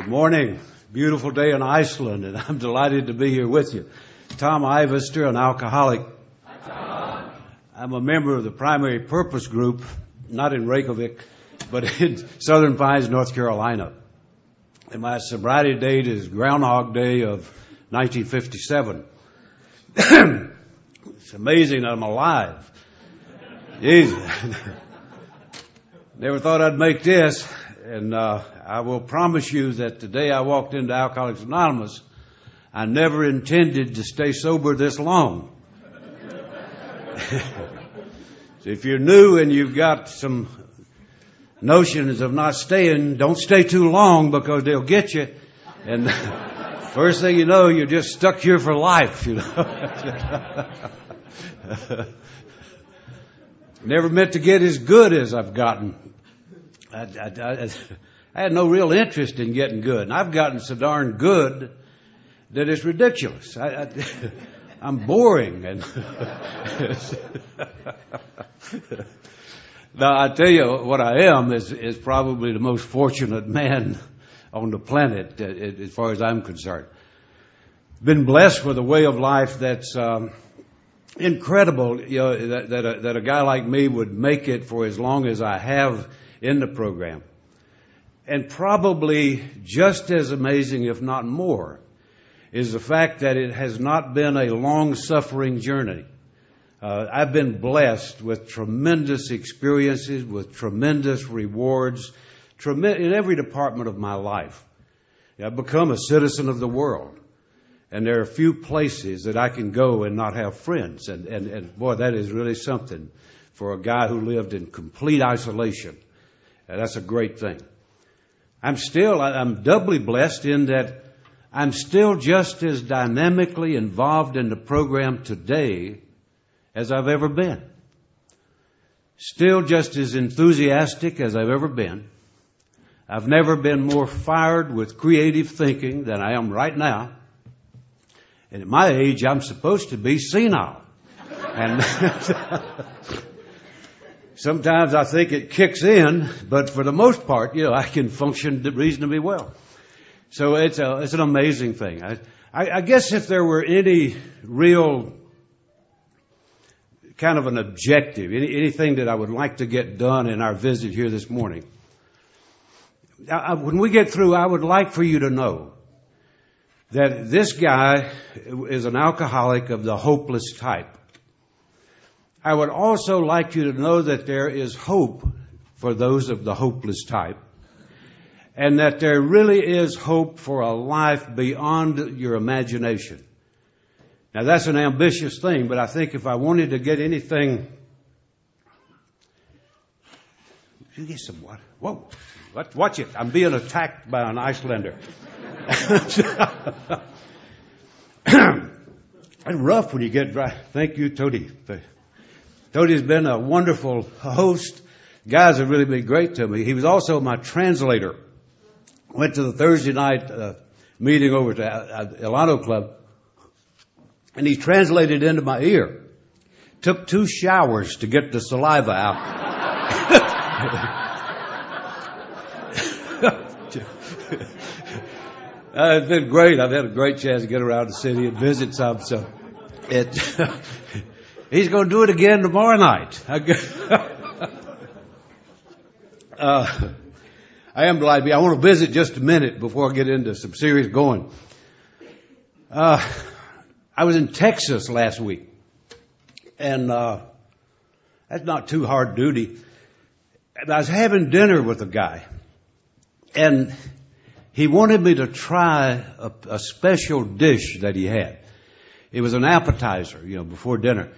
Good morning. Beautiful day in Iceland, and I'm delighted to be here with you. Tom Ivester, an alcoholic. I'm a member of the primary purpose group, not in Reykjavik, but in Southern Pines, North Carolina. And my sobriety date is Groundhog Day of 1957. it's amazing that I'm alive. Jesus. Never thought I'd make this, and uh, I will promise you that the day I walked into Alcoholics Anonymous, I never intended to stay sober this long. so if you're new and you've got some notions of not staying, don't stay too long because they'll get you. And first thing you know, you're just stuck here for life, you know. Never meant to get as good as I've gotten. I, I, I, I, had no real interest in getting good, and I've gotten so darn good that it's ridiculous. I, am boring, and now I tell you what I am is is probably the most fortunate man on the planet, uh, as far as I'm concerned. Been blessed with a way of life that's. Um, incredible, you know, that, that, a, that a guy like me would make it for as long as I have in the program. And probably just as amazing, if not more, is the fact that it has not been a long suffering journey. Uh, I've been blessed with tremendous experiences, with tremendous rewards, trem- in every department of my life. I've become a citizen of the world. And there are few places that I can go and not have friends. And, and, and boy, that is really something for a guy who lived in complete isolation. That's a great thing. I'm still, I'm doubly blessed in that I'm still just as dynamically involved in the program today as I've ever been. Still just as enthusiastic as I've ever been. I've never been more fired with creative thinking than I am right now. And at my age, I'm supposed to be senile. And sometimes I think it kicks in, but for the most part, you know, I can function reasonably well. So it's a, it's an amazing thing. I, I, I guess if there were any real kind of an objective, any, anything that I would like to get done in our visit here this morning, I, when we get through, I would like for you to know that this guy is an alcoholic of the hopeless type. I would also like you to know that there is hope for those of the hopeless type and that there really is hope for a life beyond your imagination. Now that's an ambitious thing, but I think if I wanted to get anything, you get some water. Whoa, watch it. I'm being attacked by an Icelander. it's rough when you get dry. Thank you, Tody. Tody's been a wonderful host. Guys have really been great to me. He was also my translator. Went to the Thursday night uh, meeting over to Alano Club, and he translated into my ear. Took two showers to get the saliva out. Uh, it's been great. I've had a great chance to get around the city and visit some. So it, he's going to do it again tomorrow night. uh, I am delighted. I want to visit just a minute before I get into some serious going. Uh, I was in Texas last week, and uh, that's not too hard duty. I was having dinner with a guy, and he wanted me to try a, a special dish that he had. It was an appetizer, you know, before dinner.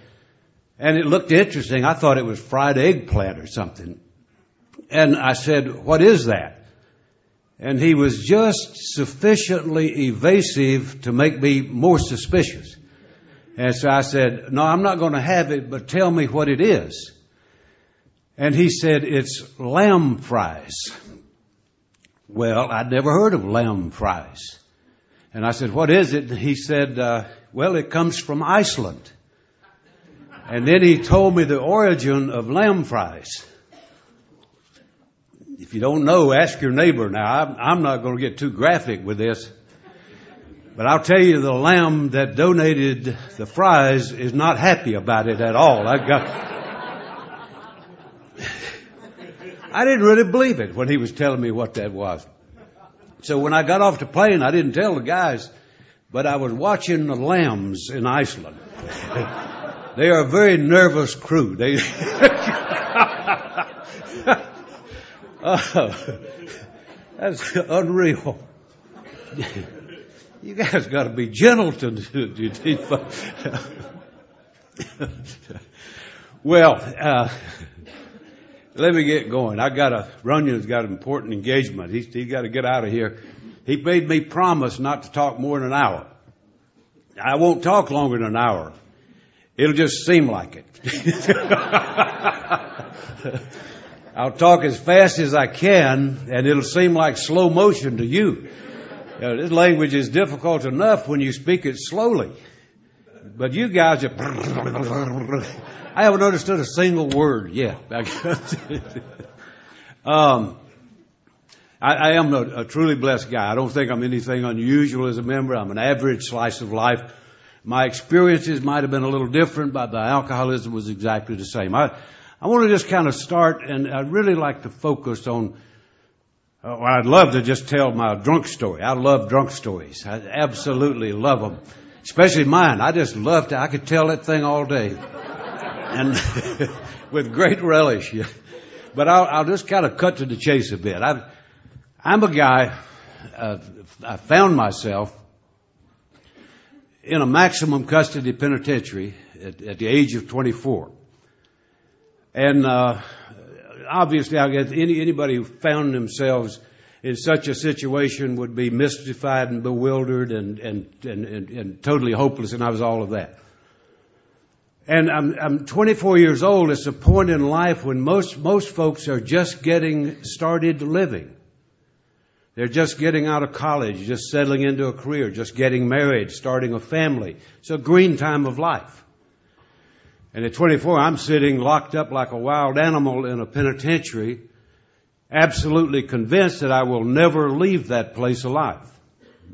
And it looked interesting. I thought it was fried eggplant or something. And I said, what is that? And he was just sufficiently evasive to make me more suspicious. And so I said, no, I'm not going to have it, but tell me what it is. And he said, it's lamb fries. Well, I'd never heard of lamb fries. And I said, what is it? And he said, uh, well, it comes from Iceland. And then he told me the origin of lamb fries. If you don't know, ask your neighbor. Now, I'm, I'm not going to get too graphic with this, but I'll tell you the lamb that donated the fries is not happy about it at all. I got. I didn't really believe it when he was telling me what that was. So when I got off the plane, I didn't tell the guys, but I was watching the lambs in Iceland. they are a very nervous crew. They, oh, that's unreal. You guys got to be gentle to these folks. well, uh, let me get going. I got a, Runyon's got an important engagement. He's, he's got to get out of here. He made me promise not to talk more than an hour. I won't talk longer than an hour. It'll just seem like it. I'll talk as fast as I can and it'll seem like slow motion to you. Uh, this language is difficult enough when you speak it slowly. But you guys are I haven't understood a single word yet. um, I, I, am a, a, truly blessed guy. I don't think I'm anything unusual as a member. I'm an average slice of life. My experiences might have been a little different, but the alcoholism was exactly the same. I, I want to just kind of start, and I'd really like to focus on. Uh, I'd love to just tell my drunk story. I love drunk stories. I absolutely love them, especially mine. I just love to. I could tell that thing all day and with great relish. But I'll, I'll, just kind of cut to the chase a bit. i am a guy, uh, I found myself in a maximum custody penitentiary at, at the age of 24. And, uh, obviously I guess any, anybody who found themselves in such a situation would be mystified and bewildered and, and, and, and, and totally hopeless, and I was all of that. And I'm, I'm 24 years old. It's a point in life when most, most folks are just getting started living. They're just getting out of college, just settling into a career, just getting married, starting a family. It's a green time of life. And at 24, I'm sitting locked up like a wild animal in a penitentiary, absolutely convinced that I will never leave that place alive.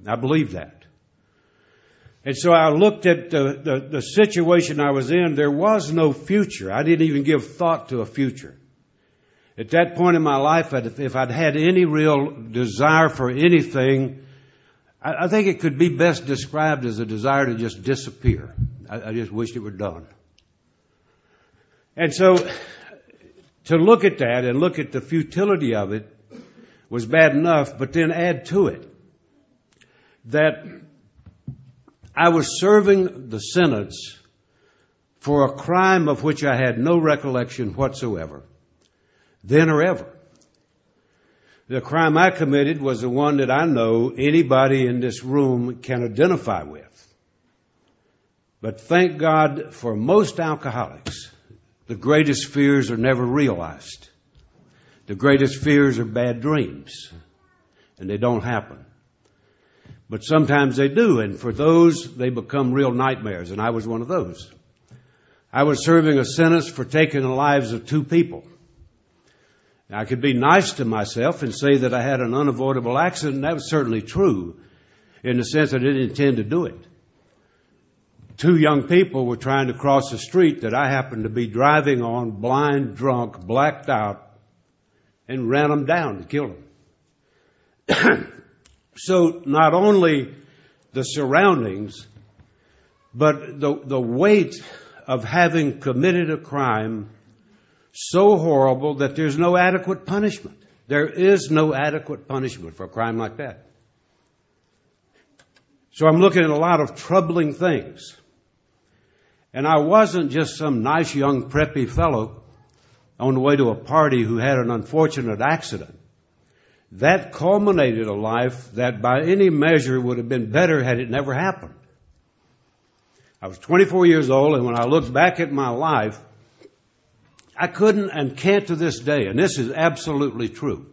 I believe that. And so I looked at the, the, the, situation I was in. There was no future. I didn't even give thought to a future. At that point in my life, if I'd had any real desire for anything, I, think it could be best described as a desire to just disappear. I just wished it were done. And so, to look at that and look at the futility of it was bad enough, but then add to it that I was serving the sentence for a crime of which I had no recollection whatsoever, then or ever. The crime I committed was the one that I know anybody in this room can identify with. But thank God for most alcoholics, the greatest fears are never realized. The greatest fears are bad dreams, and they don't happen. But sometimes they do, and for those, they become real nightmares, and I was one of those. I was serving a sentence for taking the lives of two people. Now, I could be nice to myself and say that I had an unavoidable accident, that was certainly true in the sense that I didn't intend to do it. Two young people were trying to cross a street that I happened to be driving on, blind, drunk, blacked out, and ran them down to kill them. So not only the surroundings, but the, the weight of having committed a crime so horrible that there's no adequate punishment. There is no adequate punishment for a crime like that. So I'm looking at a lot of troubling things. And I wasn't just some nice young preppy fellow on the way to a party who had an unfortunate accident. That culminated a life that by any measure would have been better had it never happened. I was 24 years old and when I look back at my life, I couldn't and can't to this day, and this is absolutely true.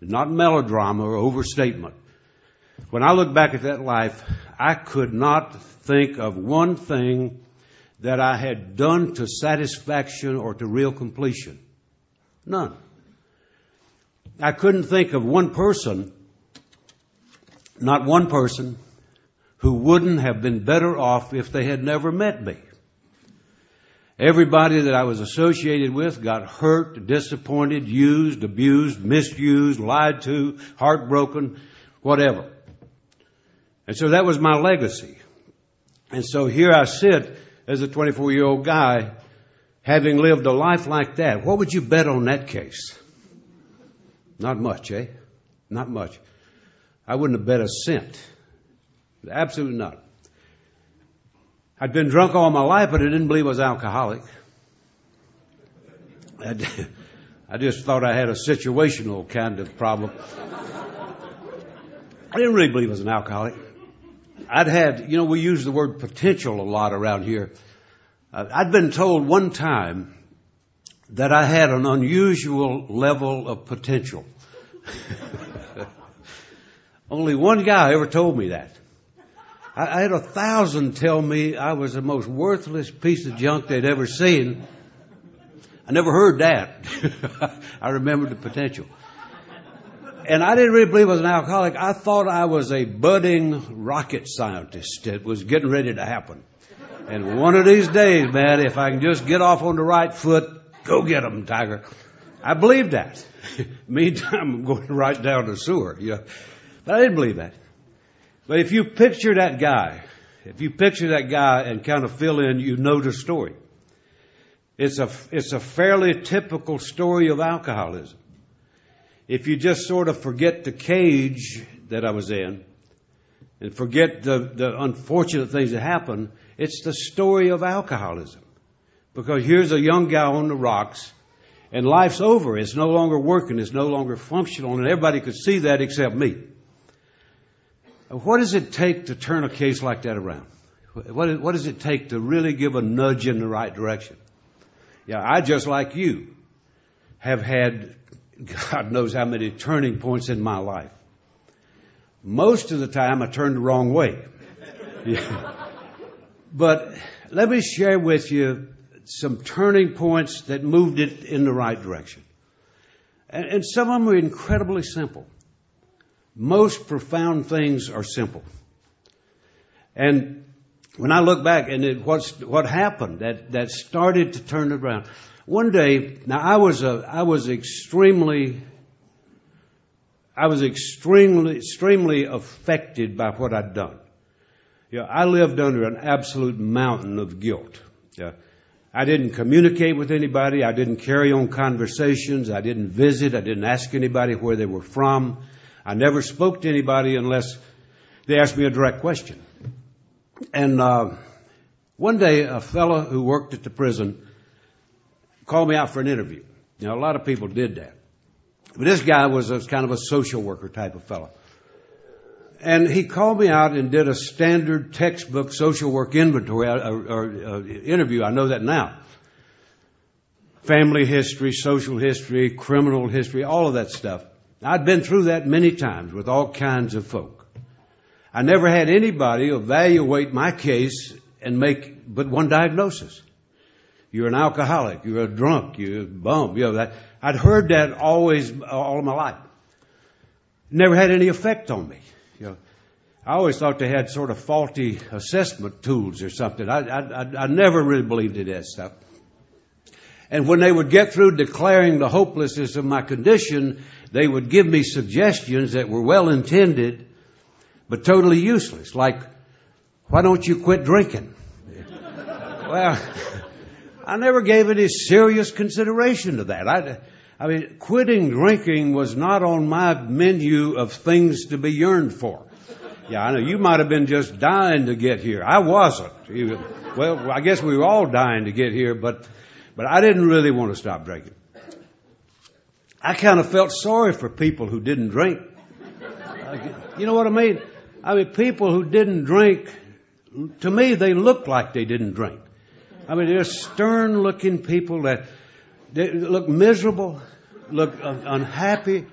Not melodrama or overstatement. When I look back at that life, I could not think of one thing that I had done to satisfaction or to real completion. None. I couldn't think of one person, not one person, who wouldn't have been better off if they had never met me. Everybody that I was associated with got hurt, disappointed, used, abused, misused, lied to, heartbroken, whatever. And so that was my legacy. And so here I sit as a 24 year old guy having lived a life like that. What would you bet on that case? Not much, eh? Not much. I wouldn't have bet a cent. Absolutely not. I'd been drunk all my life, but I didn't believe I was alcoholic. I just thought I had a situational kind of problem. I didn't really believe I was an alcoholic. I'd had, you know, we use the word potential a lot around here. Uh, I'd been told one time that I had an unusual level of potential. Only one guy ever told me that. I, had a thousand tell me I was the most worthless piece of junk they'd ever seen. I never heard that. I remembered the potential. And I didn't really believe I was an alcoholic. I thought I was a budding rocket scientist. It was getting ready to happen. And one of these days, man, if I can just get off on the right foot, go get them, Tiger. I believed that. Meantime, I'm going right down the sewer. Know. But I didn't believe that. But if you picture that guy, if you picture that guy and kind of fill in, you know the story. It's a, it's a fairly typical story of alcoholism. If you just sort of forget the cage that I was in and forget the, the unfortunate things that happened, it's the story of alcoholism. Because here's a young guy on the rocks and life's over. It's no longer working. It's no longer functional and everybody could see that except me. What does it take to turn a case like that around? What, what does it take to really give a nudge in the right direction? Yeah, I just like you have had God knows how many turning points in my life. Most of the time I turned the wrong way. Yeah. But let me share with you some turning points that moved it in the right direction. And, and some of them are incredibly simple. Most profound things are simple. And when I look back and it, what's, what happened that, that started to turn it around. One day, now I was a, I was extremely, I was extremely, extremely affected by what I'd done. Yeah, I lived under an absolute mountain of guilt. Yeah. I didn't communicate with anybody. I didn't carry on conversations. I didn't visit. I didn't ask anybody where they were from. I never spoke to anybody unless they asked me a direct question. And uh, one day, a fellow who worked at the prison called me out for an interview. Now, a lot of people did that. But this guy was a, kind of a social worker type of fellow. And he called me out and did a standard textbook social work inventory or, or, or uh, interview. I know that now. Family history, social history, criminal history, all of that stuff. I'd been through that many times with all kinds of folk. I never had anybody evaluate my case and make but one diagnosis. You're an alcoholic. You're a drunk. You're a bum. You know that. I'd heard that always all my life. Never had any effect on me. You know, I always thought they had sort of faulty assessment tools or something. I, I, I, I never really believed in that stuff. And when they would get through declaring the hopelessness of my condition, they would give me suggestions that were well intended, but totally useless. Like, why don't you quit drinking? well, I never gave any serious consideration to that. I, I mean, quitting drinking was not on my menu of things to be yearned for. Yeah, I know you might have been just dying to get here. I wasn't. Well, I guess we were all dying to get here, but, but I didn't really want to stop drinking. I kind of felt sorry for people who didn't drink. You know what I mean? I mean, people who didn't drink, to me, they looked like they didn't drink. I mean, they're stern looking people that look miserable, look unhappy.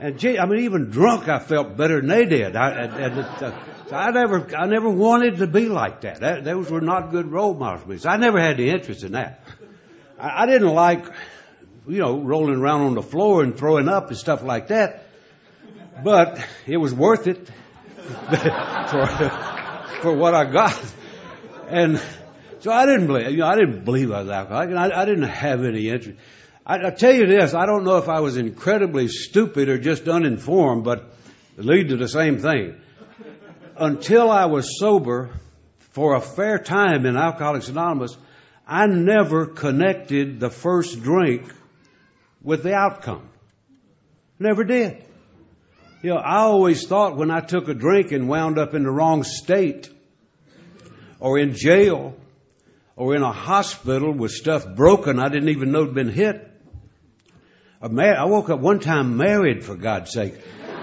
And gee, I mean, even drunk, I felt better than they did. I, and, uh, I never, I never wanted to be like that. that. Those were not good role models. So I never had any interest in that. I, didn't like you know, rolling around on the floor and throwing up and stuff like that. But it was worth it for, for what I got. And so I didn't believe, you know, I didn't believe I was alcoholic and I, I didn't have any interest. I, I tell you this, I don't know if I was incredibly stupid or just uninformed, but it lead to the same thing. Until I was sober for a fair time in Alcoholics Anonymous, I never connected the first drink with the outcome. Never did. You know, I always thought when I took a drink and wound up in the wrong state, or in jail, or in a hospital with stuff broken I didn't even know had been hit. I woke up one time married, for God's sake.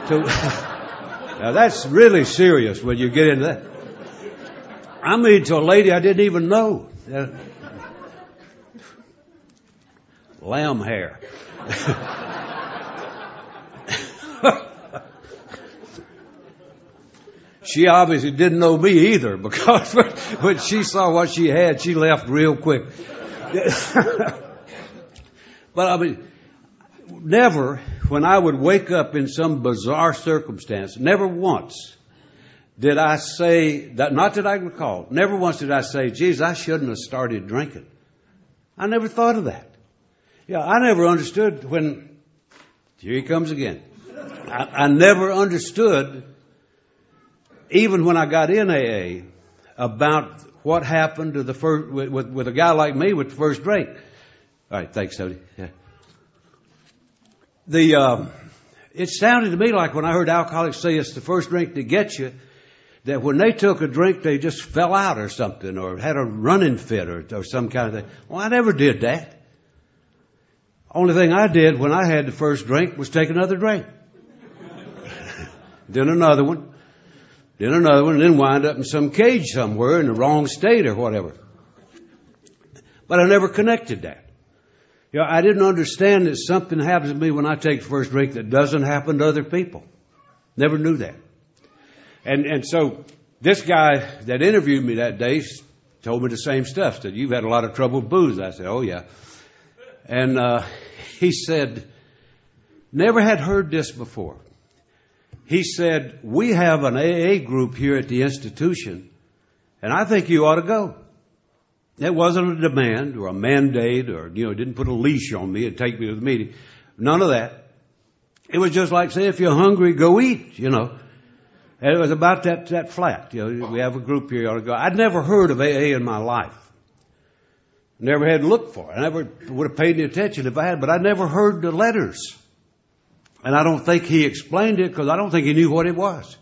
To, now that's really serious when you get into that. I married to a lady I didn't even know. Lamb hair. she obviously didn't know me either because when she saw what she had, she left real quick. but I mean, never, when I would wake up in some bizarre circumstance, never once did I say that, not that I recall, never once did I say, geez, I shouldn't have started drinking. I never thought of that. Yeah, I never understood when, here he comes again. I, I never understood, even when I got in AA, about what happened to the first, with, with, with a guy like me with the first drink. All right, thanks, Tony. Yeah. The, uh, it sounded to me like when I heard alcoholics say it's the first drink to get you, that when they took a drink, they just fell out or something, or had a running fit or, or some kind of thing. Well, I never did that. Only thing I did when I had the first drink was take another drink. then another one. Then another one, and then wind up in some cage somewhere in the wrong state or whatever. But I never connected that. You know, I didn't understand that something happens to me when I take the first drink that doesn't happen to other people. Never knew that. And, and so this guy that interviewed me that day told me the same stuff. Said, you've had a lot of trouble with booze. I said, oh yeah. And, uh, he said, never had heard this before. He said, we have an AA group here at the institution and I think you ought to go. It wasn't a demand or a mandate or, you know, didn't put a leash on me and take me to the meeting. None of that. It was just like, say, if you're hungry, go eat, you know. And it was about that, that flat. You know, we have a group here, you ought to go. I'd never heard of AA in my life. Never had looked for it. I never would have paid any attention if I had, but I never heard the letters. And I don't think he explained it because I don't think he knew what it was.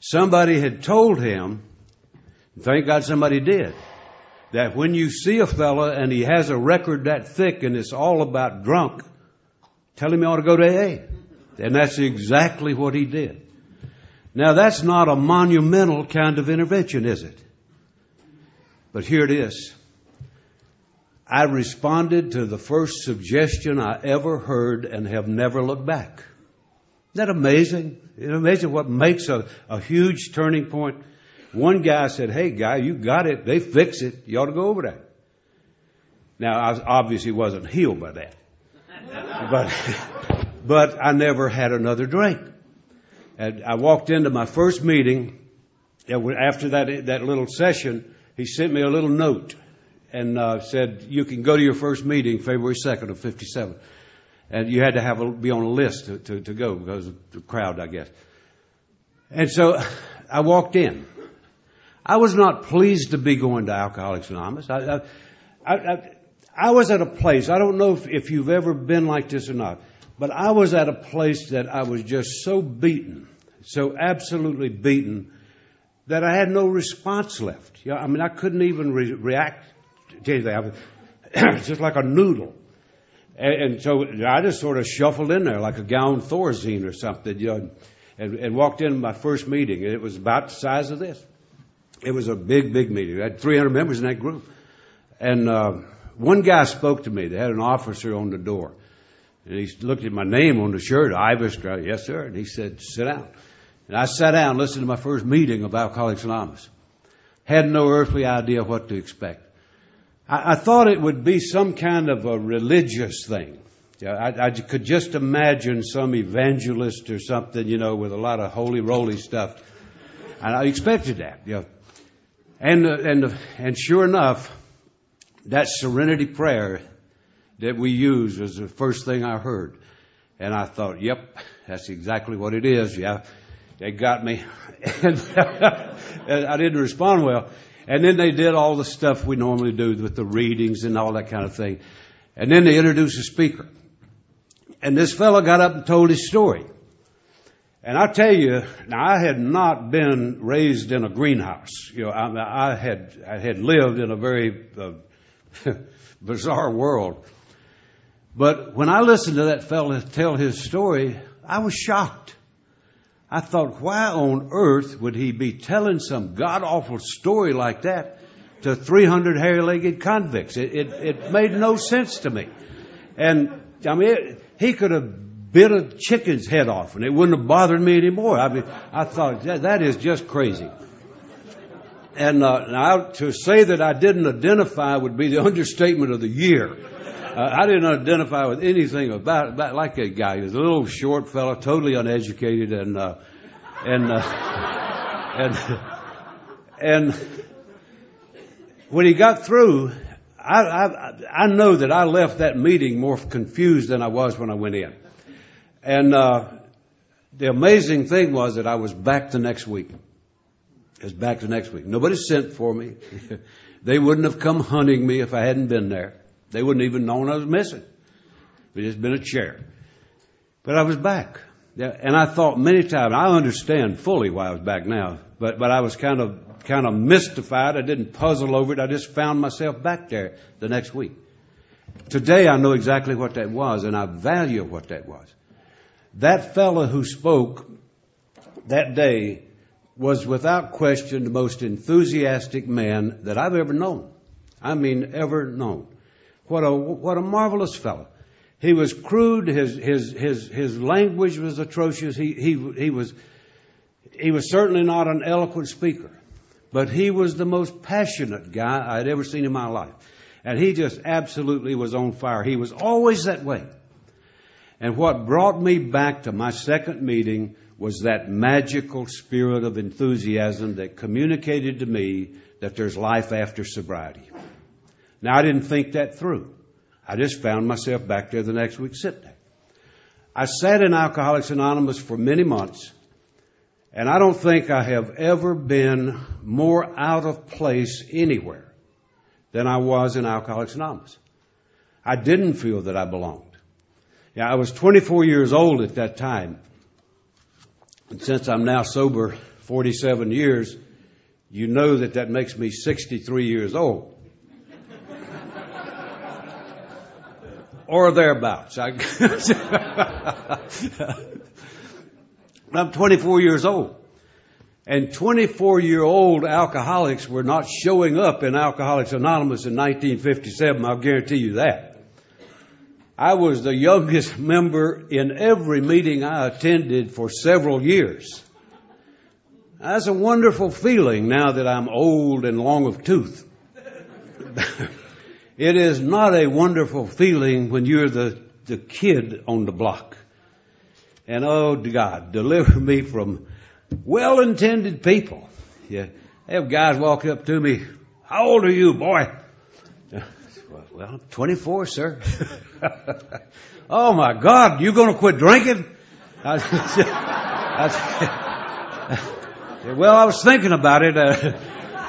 Somebody had told him, thank God somebody did, that when you see a fella and he has a record that thick and it's all about drunk, tell him he ought to go to AA. And that's exactly what he did. Now that's not a monumental kind of intervention, is it? But here it is. I responded to the first suggestion I ever heard and have never looked back. Isn't that amazing? Isn't amazing what makes a, a huge turning point? One guy said, Hey guy, you got it. They fix it. You ought to go over that. Now I obviously wasn't healed by that. but, but I never had another drink. And I walked into my first meeting. After that, that little session, he sent me a little note and uh, said you can go to your first meeting February 2nd of 57. And you had to have a, be on a list to, to, to go because of the crowd, I guess. And so I walked in. I was not pleased to be going to Alcoholics Anonymous. I, I, I, I was at a place, I don't know if, if you've ever been like this or not, but I was at a place that I was just so beaten, so absolutely beaten, that I had no response left. You know, I mean, I couldn't even re- react that. just like a noodle. And, and, so I just sort of shuffled in there like a gown Thorazine or something, you know, and, and walked in my first meeting. It was about the size of this. It was a big, big meeting. I had 300 members in that group. And uh, one guy spoke to me. They had an officer on the door. And he looked at my name on the shirt, Ivis. Yes, sir. And he said, sit down. And I sat down, listened to my first meeting of Alcoholics Anonymous. Had no earthly idea what to expect. I, I thought it would be some kind of a religious thing. Yeah, I, I could just imagine some evangelist or something, you know, with a lot of holy roly stuff. And I expected that, yeah. And, uh, and, uh, and sure enough, that serenity prayer that we use was the first thing I heard. And I thought, yep, that's exactly what it is. Yeah, they got me. and I didn't respond well. And then they did all the stuff we normally do with the readings and all that kind of thing. And then they introduced a speaker. And this fellow got up and told his story. And I tell you, now I had not been raised in a greenhouse. You know, I, I had I had lived in a very uh, bizarre world. But when I listened to that fellow tell his story, I was shocked. I thought, why on earth would he be telling some god awful story like that to 300 hairy-legged convicts? It, it, it, made no sense to me. And I mean, it, he could have bit a chicken's head off and it wouldn't have bothered me anymore. I mean, I thought that, that is just crazy. And uh, now to say that I didn't identify would be the understatement of the year. Uh, I didn't identify with anything about, about like that guy. He was a little short fellow, totally uneducated, and uh, and uh, and and when he got through, I, I I know that I left that meeting more confused than I was when I went in. And uh, the amazing thing was that I was back the next week. I was back the next week. Nobody sent for me. they wouldn't have come hunting me if I hadn't been there. They wouldn't even known I was missing. It has been a chair. But I was back. And I thought many times, I understand fully why I was back now, but, but I was kind of, kind of mystified. I didn't puzzle over it. I just found myself back there the next week. Today I know exactly what that was and I value what that was. That fellow who spoke that day was without question the most enthusiastic man that I've ever known. I mean, ever known. What a, what a marvelous fellow. He was crude. His, his, his, his language was atrocious. He, he, he was, he was certainly not an eloquent speaker, but he was the most passionate guy I'd ever seen in my life. And he just absolutely was on fire. He was always that way. And what brought me back to my second meeting was that magical spirit of enthusiasm that communicated to me that there's life after sobriety. Now, I didn't think that through. I just found myself back there the next week sitting there. I sat in Alcoholics Anonymous for many months, and I don't think I have ever been more out of place anywhere than I was in Alcoholics Anonymous. I didn't feel that I belonged. Yeah, I was 24 years old at that time. And since I'm now sober 47 years, you know that that makes me 63 years old. Or thereabouts. I, I'm 24 years old. And 24 year old alcoholics were not showing up in Alcoholics Anonymous in 1957, I'll guarantee you that. I was the youngest member in every meeting I attended for several years. That's a wonderful feeling now that I'm old and long of tooth. It is not a wonderful feeling when you're the, the kid on the block. And oh God, deliver me from well-intended people. Yeah. I have guys walk up to me, how old are you, boy? Well, 24, sir. oh my God, you gonna quit drinking? I, I, well, I was thinking about it.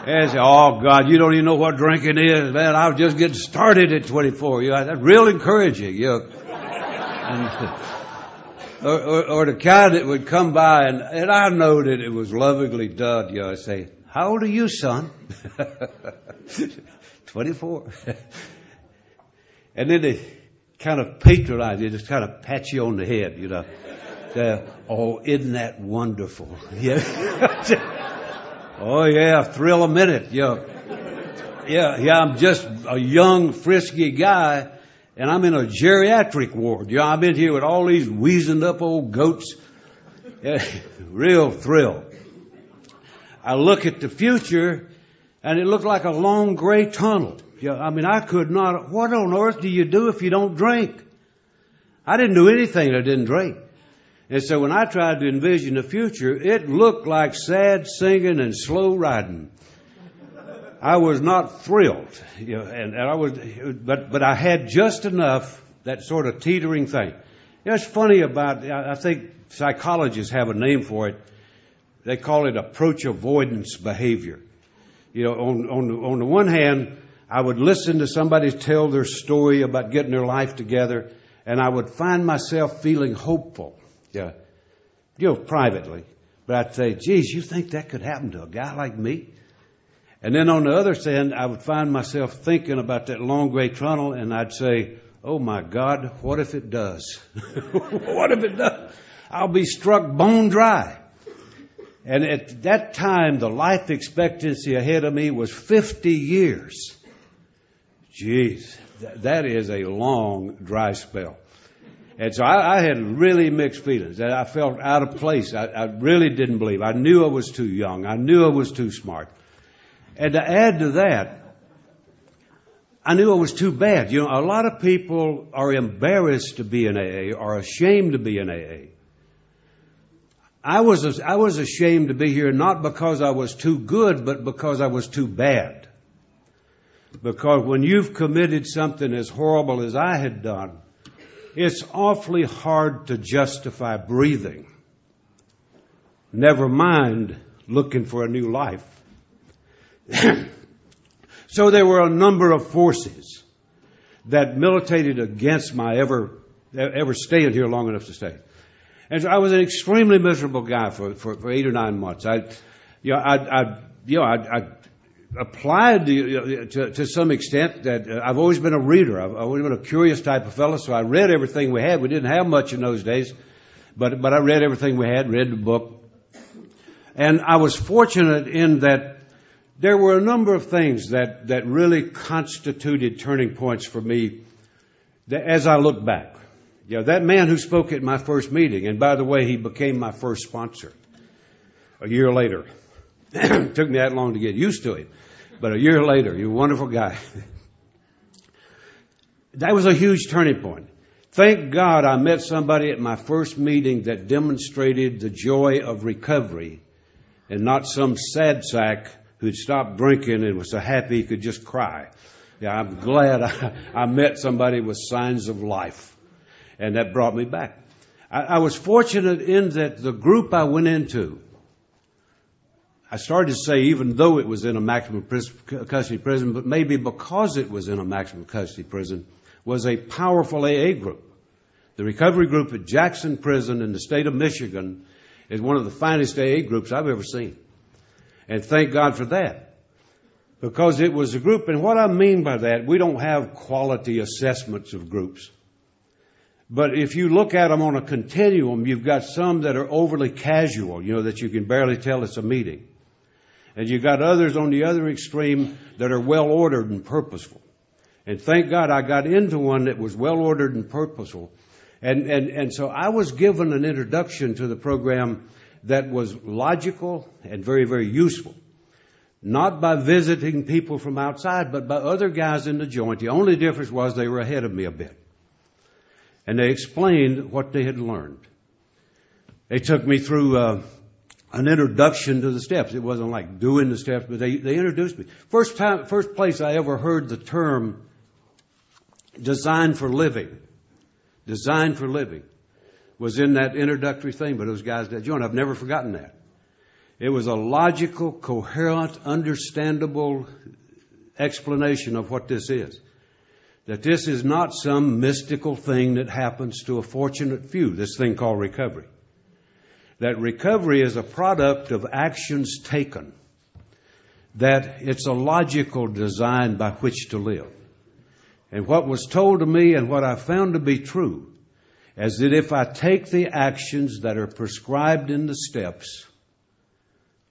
And say, oh God, you don't even know what drinking is, man. I was just getting started at 24. You know, that's real encouraging. You know. and, or, or, or, the kind that would come by and, and I know that it was lovingly done. You know, I say, how old are you, son? 24. and then they kind of patronize you, just kind of pat you on the head, you know. Say, oh, isn't that wonderful? Yeah. Oh yeah, thrill a minute. Yeah. Yeah, yeah, I'm just a young, frisky guy, and I'm in a geriatric ward. Yeah, I've been here with all these weazened up old goats. Yeah, real thrill. I look at the future, and it looked like a long gray tunnel. Yeah, I mean, I could not, what on earth do you do if you don't drink? I didn't do anything that didn't drink. And so when I tried to envision the future, it looked like sad singing and slow riding. I was not thrilled, you know, and, and I was, but, but I had just enough, that sort of teetering thing. You know, it's funny about, I think psychologists have a name for it. They call it approach avoidance behavior. You know, on, on, on the one hand, I would listen to somebody tell their story about getting their life together, and I would find myself feeling hopeful. Yeah. You know, privately. But I'd say, geez, you think that could happen to a guy like me? And then on the other hand, I would find myself thinking about that long gray tunnel and I'd say, oh my God, what if it does? what if it does? I'll be struck bone dry. And at that time, the life expectancy ahead of me was 50 years. Jeez, that is a long dry spell. And so I, I, had really mixed feelings. I felt out of place. I, I really didn't believe. I knew I was too young. I knew I was too smart. And to add to that, I knew I was too bad. You know, a lot of people are embarrassed to be in AA or ashamed to be in AA. I was, I was ashamed to be here not because I was too good, but because I was too bad. Because when you've committed something as horrible as I had done, it's awfully hard to justify breathing. Never mind looking for a new life. so there were a number of forces that militated against my ever, ever staying here long enough to stay. And so I was an extremely miserable guy for, for, for eight or nine months. I, you know, I, I, you know, I, I applied to, some extent that uh, I've always been a reader. I've always been a curious type of fellow, so I read everything we had. We didn't have much in those days, but, but I read everything we had, read the book. And I was fortunate in that there were a number of things that, that really constituted turning points for me as I look back. You know, that man who spoke at my first meeting, and by the way, he became my first sponsor a year later. Took me that long to get used to him. But a year later, you're a wonderful guy. that was a huge turning point. Thank God I met somebody at my first meeting that demonstrated the joy of recovery and not some sad sack who'd stopped drinking and was so happy he could just cry. Yeah, I'm glad I, I met somebody with signs of life. And that brought me back. I, I was fortunate in that the group I went into, I started to say even though it was in a maximum custody prison, but maybe because it was in a maximum custody prison, was a powerful AA group. The recovery group at Jackson Prison in the state of Michigan is one of the finest AA groups I've ever seen. And thank God for that. Because it was a group, and what I mean by that, we don't have quality assessments of groups. But if you look at them on a continuum, you've got some that are overly casual, you know, that you can barely tell it's a meeting. And you've got others on the other extreme that are well ordered and purposeful. And thank God I got into one that was well ordered and purposeful. And, and, and so I was given an introduction to the program that was logical and very, very useful. Not by visiting people from outside, but by other guys in the joint. The only difference was they were ahead of me a bit. And they explained what they had learned. They took me through uh, an introduction to the steps. It wasn't like doing the steps, but they, they introduced me. First time, first place I ever heard the term designed for living. designed for living was in that introductory thing by those guys that joined. I've never forgotten that. It was a logical, coherent, understandable explanation of what this is. That this is not some mystical thing that happens to a fortunate few, this thing called recovery. That recovery is a product of actions taken. That it's a logical design by which to live. And what was told to me and what I found to be true is that if I take the actions that are prescribed in the steps,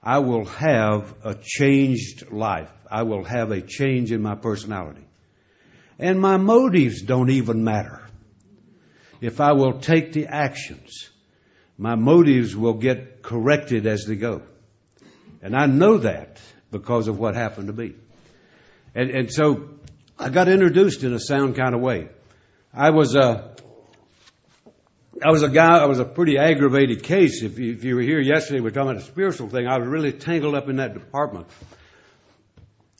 I will have a changed life. I will have a change in my personality. And my motives don't even matter. If I will take the actions, my motives will get corrected as they go. And I know that because of what happened to me. And, and so I got introduced in a sound kind of way. I was a, I was a guy, I was a pretty aggravated case. If you, if you were here yesterday, we were talking about a spiritual thing. I was really tangled up in that department.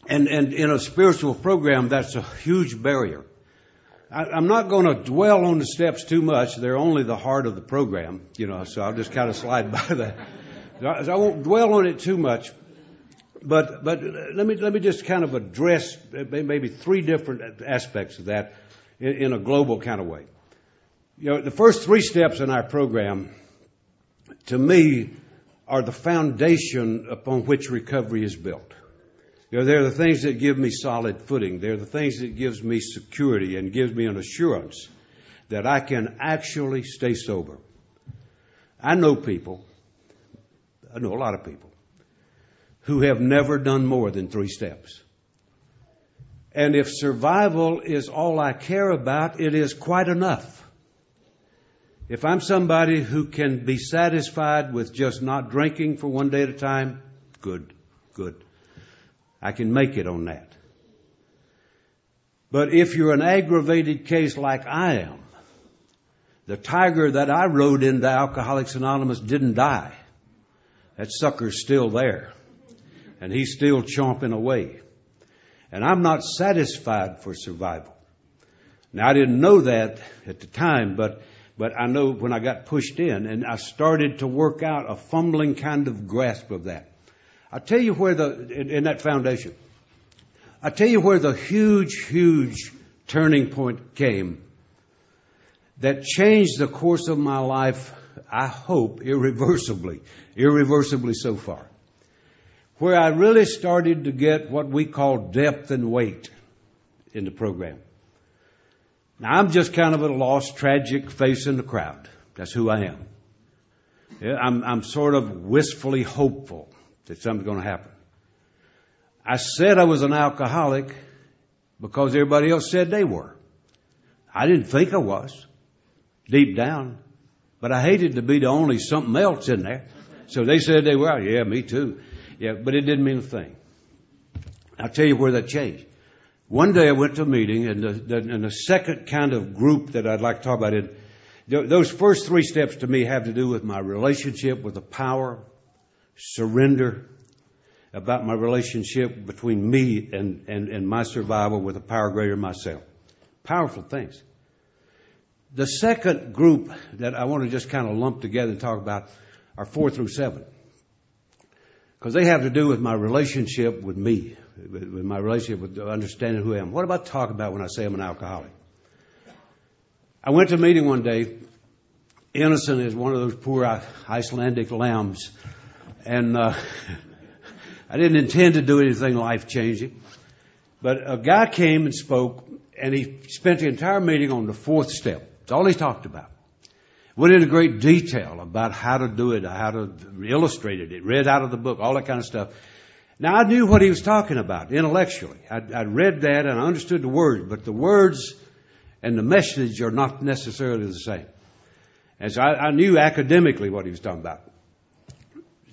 And, and in a spiritual program, that's a huge barrier. I'm not going to dwell on the steps too much. They're only the heart of the program, you know, so I'll just kind of slide by that. I won't dwell on it too much. But, but let me, let me just kind of address maybe three different aspects of that in, in a global kind of way. You know, the first three steps in our program, to me, are the foundation upon which recovery is built. They're the things that give me solid footing. They're the things that gives me security and gives me an assurance that I can actually stay sober. I know people, I know a lot of people, who have never done more than three steps. And if survival is all I care about, it is quite enough. If I'm somebody who can be satisfied with just not drinking for one day at a time, good, good. I can make it on that. But if you're an aggravated case like I am, the tiger that I rode into Alcoholics Anonymous didn't die. That sucker's still there. And he's still chomping away. And I'm not satisfied for survival. Now I didn't know that at the time, but but I know when I got pushed in and I started to work out a fumbling kind of grasp of that. I'll tell you where the, in, in that foundation, I'll tell you where the huge, huge turning point came that changed the course of my life, I hope, irreversibly, irreversibly so far. Where I really started to get what we call depth and weight in the program. Now, I'm just kind of a lost, tragic face in the crowd. That's who I am. I'm, I'm sort of wistfully hopeful that something's going to happen. I said I was an alcoholic because everybody else said they were. I didn't think I was, deep down. But I hated to be the only something else in there. So they said they were. Oh, yeah, me too. Yeah, but it didn't mean a thing. I'll tell you where that changed. One day I went to a meeting, and the, the, and the second kind of group that I'd like to talk about it, those first three steps to me have to do with my relationship with the power, surrender, about my relationship between me and, and, and my survival with a power greater than myself. Powerful things. The second group that I want to just kind of lump together and talk about are four through seven. Because they have to do with my relationship with me, with, with my relationship with understanding who I am. What about talk about when I say I'm an alcoholic? I went to a meeting one day, innocent is one of those poor Icelandic lambs, and uh, I didn't intend to do anything life changing. But a guy came and spoke, and he spent the entire meeting on the fourth step. That's all he talked about. Went into great detail about how to do it, how to illustrate it, read out of the book, all that kind of stuff. Now I knew what he was talking about intellectually. I'd, I'd read that and I understood the words, but the words and the message are not necessarily the same. And so I, I knew academically what he was talking about.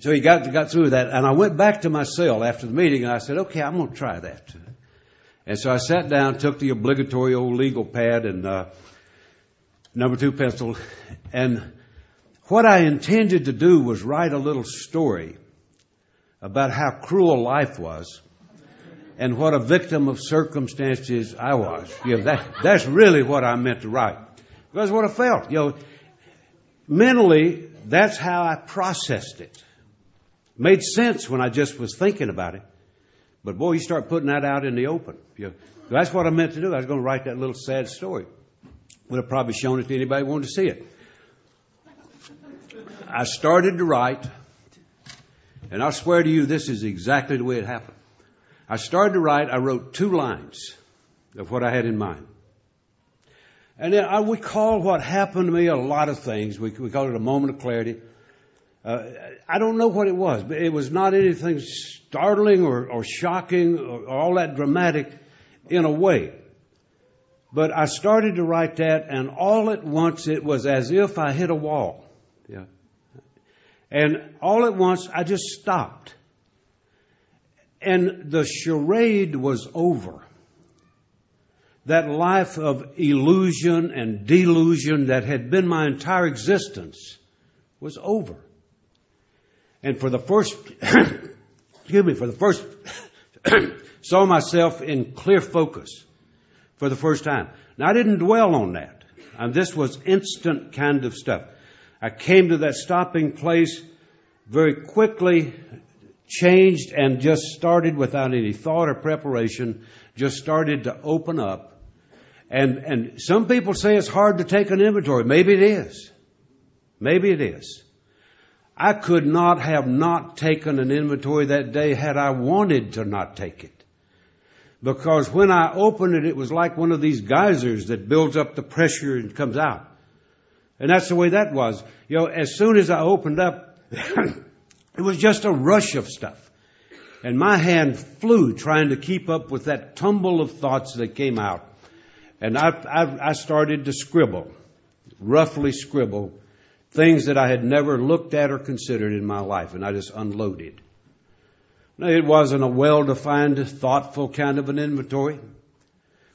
So he got, got through that and I went back to my cell after the meeting and I said, okay, I'm going to try that. And so I sat down, took the obligatory old legal pad and, uh, number two pencil and what I intended to do was write a little story about how cruel life was and what a victim of circumstances I was. You know, that, that's really what I meant to write. That's what I felt. You know, mentally, that's how I processed it. Made sense when I just was thinking about it. But boy, you start putting that out in the open. You that's what I meant to do. I was going to write that little sad story. Would have probably shown it to anybody who wanted to see it. I started to write and I swear to you, this is exactly the way it happened. I started to write, I wrote two lines of what I had in mind. And then I would call what happened to me a lot of things. We, we call it a moment of clarity. Uh, I don't know what it was, but it was not anything startling or, or shocking or, or all that dramatic in a way. But I started to write that, and all at once it was as if I hit a wall. Yeah. And all at once, I just stopped. And the charade was over. that life of illusion and delusion that had been my entire existence was over. And for the first, excuse me, for the first, saw myself in clear focus for the first time. Now I didn't dwell on that. And this was instant kind of stuff. I came to that stopping place very quickly, changed and just started without any thought or preparation, just started to open up. And, and some people say it's hard to take an inventory. Maybe it is. Maybe it is. I could not have not taken an inventory that day had I wanted to not take it. Because when I opened it, it was like one of these geysers that builds up the pressure and comes out. And that's the way that was. You know, as soon as I opened up, it was just a rush of stuff. And my hand flew trying to keep up with that tumble of thoughts that came out. And I, I, I started to scribble, roughly scribble, things that I had never looked at or considered in my life. And I just unloaded. Now, it wasn't a well-defined, thoughtful kind of an inventory.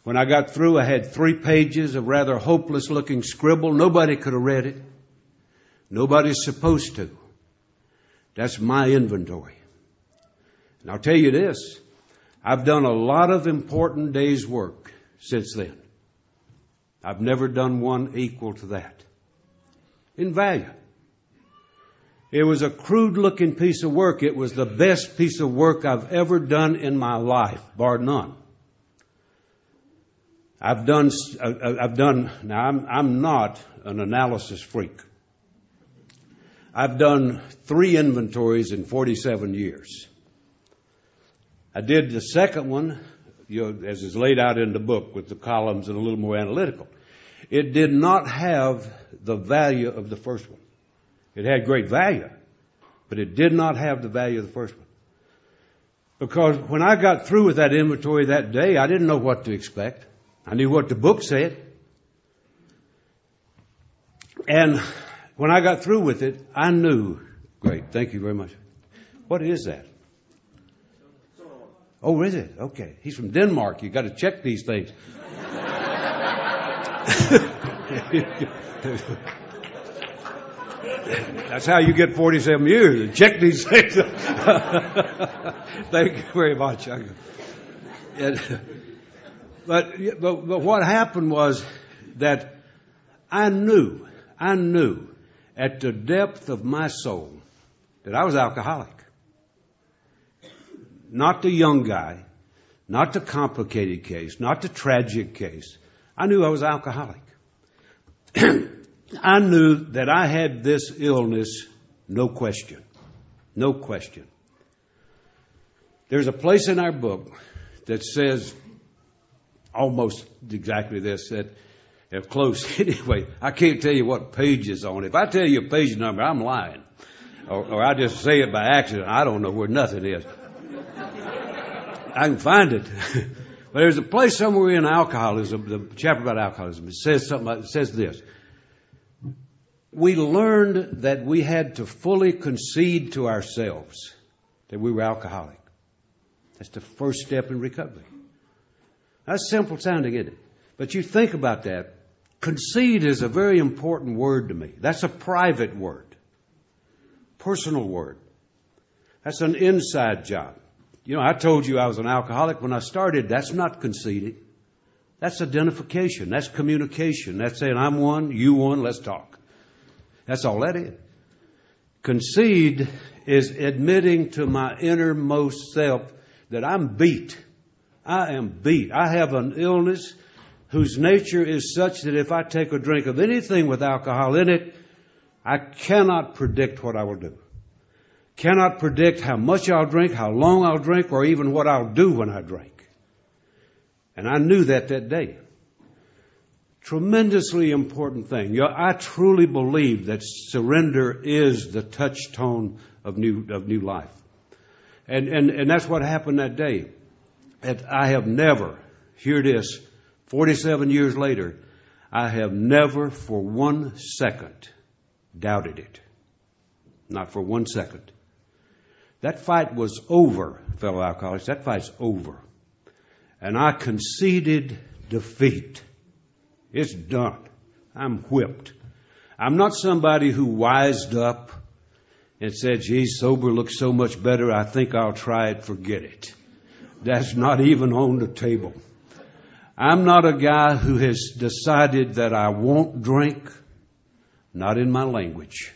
When I got through, I had three pages of rather hopeless looking scribble. Nobody could have read it. Nobody's supposed to. That's my inventory. And I'll tell you this. I've done a lot of important days work since then. I've never done one equal to that. In value. It was a crude looking piece of work. It was the best piece of work I've ever done in my life, bar none. I've done, uh, uh, I've done, now I'm, I'm not an analysis freak. I've done three inventories in 47 years. I did the second one, you know, as is laid out in the book with the columns and a little more analytical. It did not have the value of the first one. It had great value, but it did not have the value of the first one. Because when I got through with that inventory that day, I didn't know what to expect. I knew what the book said. And when I got through with it, I knew. Great, thank you very much. What is that? Oh, is it? Okay. He's from Denmark. You got to check these things. That's how you get 47 years. Check these things. Thank you very much. But, but, but what happened was that I knew, I knew at the depth of my soul that I was alcoholic. Not the young guy, not the complicated case, not the tragic case. I knew I was alcoholic. I knew that I had this illness, no question. No question. There's a place in our book that says almost exactly this, that close anyway, I can't tell you what page is on. If I tell you a page number, I'm lying. Or, or I just say it by accident. I don't know where nothing is. I can find it. but there's a place somewhere in alcoholism, the chapter about alcoholism, it says something, it says this we learned that we had to fully concede to ourselves that we were alcoholic. That's the first step in recovery. That's simple sounding, isn't it? But you think about that. Concede is a very important word to me. That's a private word. Personal word. That's an inside job. You know, I told you I was an alcoholic when I started. That's not conceding. That's identification. That's communication. That's saying, I'm one, you one, let's talk. That's all that is. Concede is admitting to my innermost self that I'm beat. I am beat. I have an illness whose nature is such that if I take a drink of anything with alcohol in it, I cannot predict what I will do. Cannot predict how much I'll drink, how long I'll drink, or even what I'll do when I drink. And I knew that that day tremendously important thing. You know, I truly believe that surrender is the touchstone of new, of new life. And, and, and that's what happened that day. And I have never, hear this, 47 years later, I have never for one second doubted it. Not for one second. That fight was over, fellow alcoholics. That fight's over. And I conceded defeat. It's done. I'm whipped. I'm not somebody who wised up and said, gee, sober looks so much better, I think I'll try it, forget it. That's not even on the table. I'm not a guy who has decided that I won't drink, not in my language.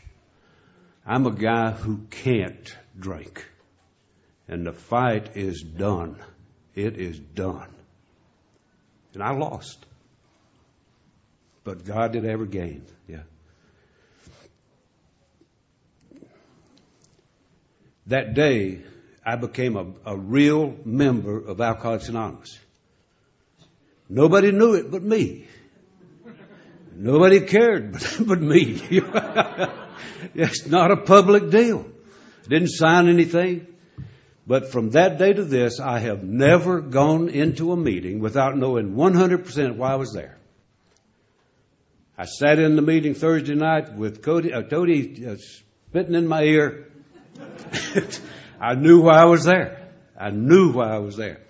I'm a guy who can't drink. And the fight is done. It is done. And I lost. But God did ever gain. Yeah. That day, I became a, a real member of Alcoholics Anonymous. Nobody knew it but me. Nobody cared but, but me. it's not a public deal. Didn't sign anything. But from that day to this, I have never gone into a meeting without knowing 100% why I was there. I sat in the meeting Thursday night with Cody, uh, Cody uh, spitting in my ear. I knew why I was there. I knew why I was there.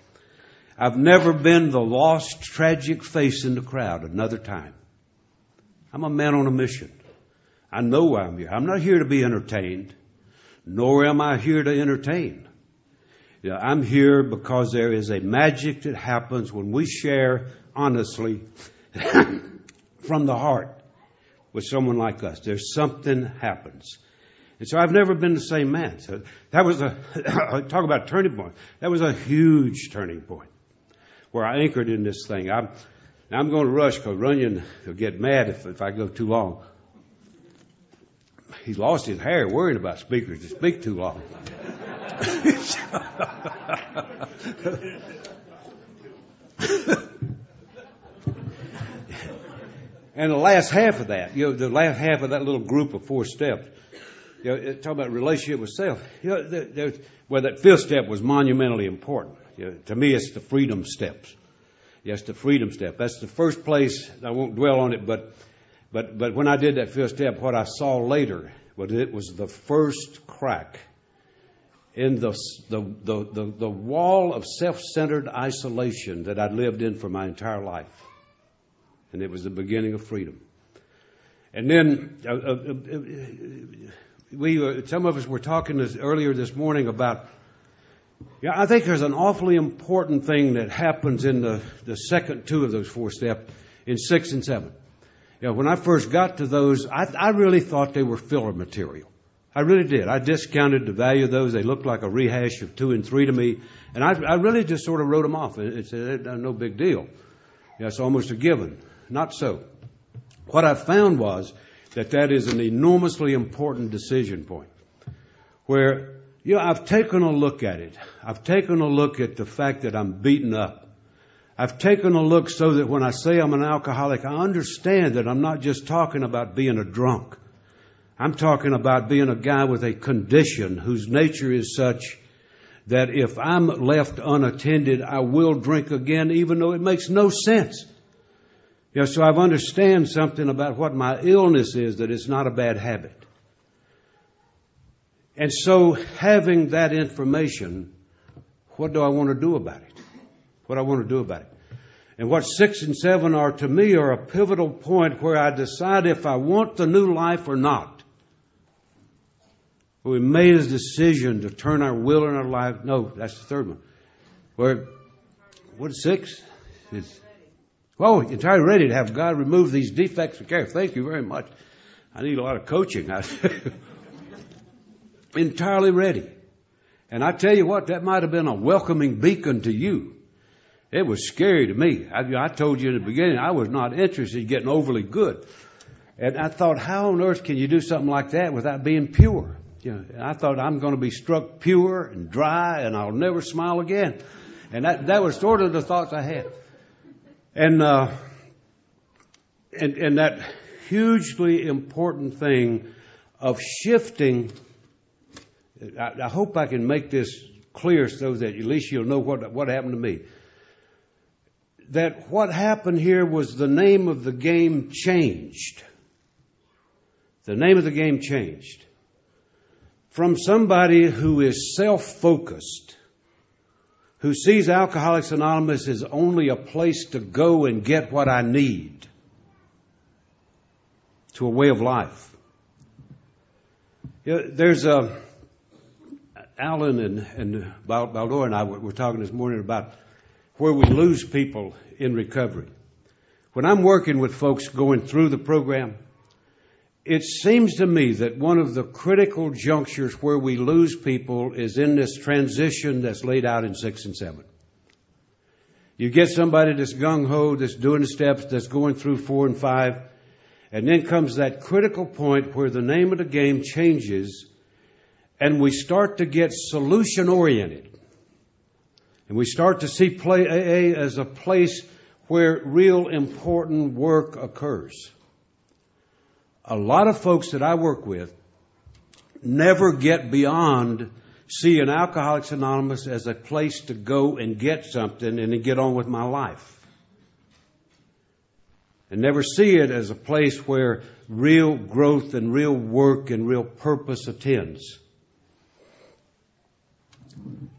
I've never been the lost, tragic face in the crowd another time. I'm a man on a mission. I know why I'm here. I'm not here to be entertained, nor am I here to entertain. Yeah, I'm here because there is a magic that happens when we share honestly from the heart with someone like us. There's something happens. And so I've never been the same man. So that was a, talk about turning point. That was a huge turning point where I anchored in this thing. I'm, I'm going to rush because Runyon will get mad if, if I go too long. He's lost his hair worrying about speakers to speak too long. and the last half of that, you know, the last half of that little group of four steps, you know, talking about relationship with self. You know, there, well, that fifth step was monumentally important. You know, to me, it's the freedom steps. Yes, the freedom step. That's the first place. I won't dwell on it, but but but when I did that fifth step, what I saw later was it was the first crack in the the the the, the wall of self-centered isolation that I'd lived in for my entire life, and it was the beginning of freedom. And then uh, uh, uh we uh, some of us were talking this, earlier this morning about yeah, I think there's an awfully important thing that happens in the, the second two of those four steps in six and seven. You know, when I first got to those, I, I really thought they were filler material. I really did. I discounted the value of those. They looked like a rehash of two and three to me. And I, I really just sort of wrote them off. It said, no big deal. Yeah, it's almost a given. Not so. What I found was that that is an enormously important decision point where you know, I've taken a look at it. I've taken a look at the fact that I'm beaten up. I've taken a look so that when I say I'm an alcoholic, I understand that I'm not just talking about being a drunk. I'm talking about being a guy with a condition whose nature is such that if I'm left unattended, I will drink again, even though it makes no sense. You know, so I've understand something about what my illness is, that it's not a bad habit. And so, having that information, what do I want to do about it? What I want to do about it? And what six and seven are to me are a pivotal point where I decide if I want the new life or not. We made a decision to turn our will and our life. No, that's the third one. Where, what is six? It's, well, entirely ready to have God remove these defects of character. Thank you very much. I need a lot of coaching. entirely ready. And I tell you what, that might have been a welcoming beacon to you. It was scary to me. I, I told you in the beginning, I was not interested in getting overly good. And I thought, how on earth can you do something like that without being pure? You know, I thought I'm going to be struck pure and dry and I'll never smile again. And that, that was sort of the thoughts I had. And, uh, and, and that hugely important thing of shifting I, I hope I can make this clear so that at least you'll know what, what happened to me. That what happened here was the name of the game changed. The name of the game changed. From somebody who is self-focused, who sees Alcoholics Anonymous as only a place to go and get what I need to a way of life. There's a, Alan and, and Baldur and I were talking this morning about where we lose people in recovery. When I'm working with folks going through the program, it seems to me that one of the critical junctures where we lose people is in this transition that's laid out in six and seven. You get somebody that's gung ho, that's doing the steps, that's going through four and five, and then comes that critical point where the name of the game changes and we start to get solution oriented. And we start to see play AA as a place where real important work occurs. A lot of folks that I work with never get beyond seeing Alcoholics Anonymous as a place to go and get something and then get on with my life. And never see it as a place where real growth and real work and real purpose attends.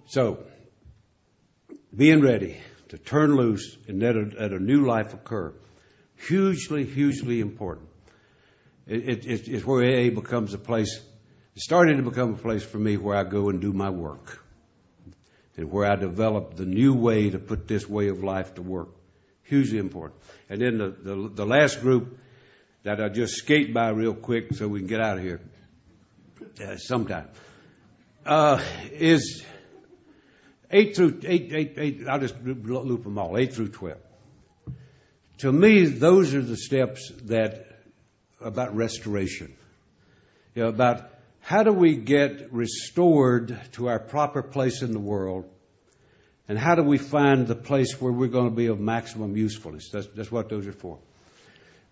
So, being ready to turn loose and let a, let a new life occur, hugely, hugely important. It, it, it's where AA becomes a place, it started to become a place for me where I go and do my work. And where I develop the new way to put this way of life to work. Hugely important. And then the, the, the last group that I just skate by real quick so we can get out of here uh, sometime uh, is eight through 8. I'll just loop them all. Eight through twelve. To me, those are the steps that about restoration. You know, about how do we get restored to our proper place in the world, and how do we find the place where we're going to be of maximum usefulness? That's, that's what those are for.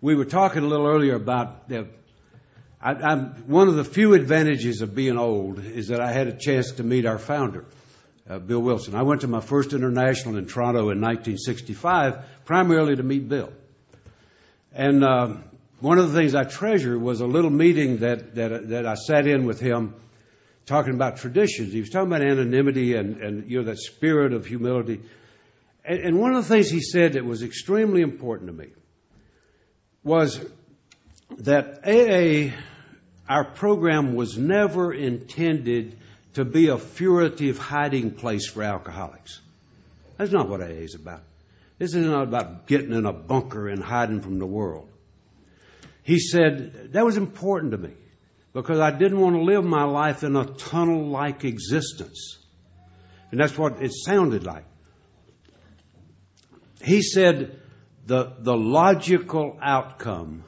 We were talking a little earlier about the, I, one of the few advantages of being old is that I had a chance to meet our founder, Bill Wilson. I went to my first international in Toronto in 1965, primarily to meet Bill. And uh, one of the things I treasure was a little meeting that, I sat in with him talking about traditions. He was talking about anonymity and, and you know, that spirit of humility. And one of the things he said that was extremely important to me was that AA, our program was never intended to be a furtive hiding place for alcoholics. That's not what AA is about. This is not about getting in a bunker and hiding from the world. He said, that was important to me because I didn't want to live my life in a tunnel like existence. And that's what it sounded like. He said, the, the logical outcome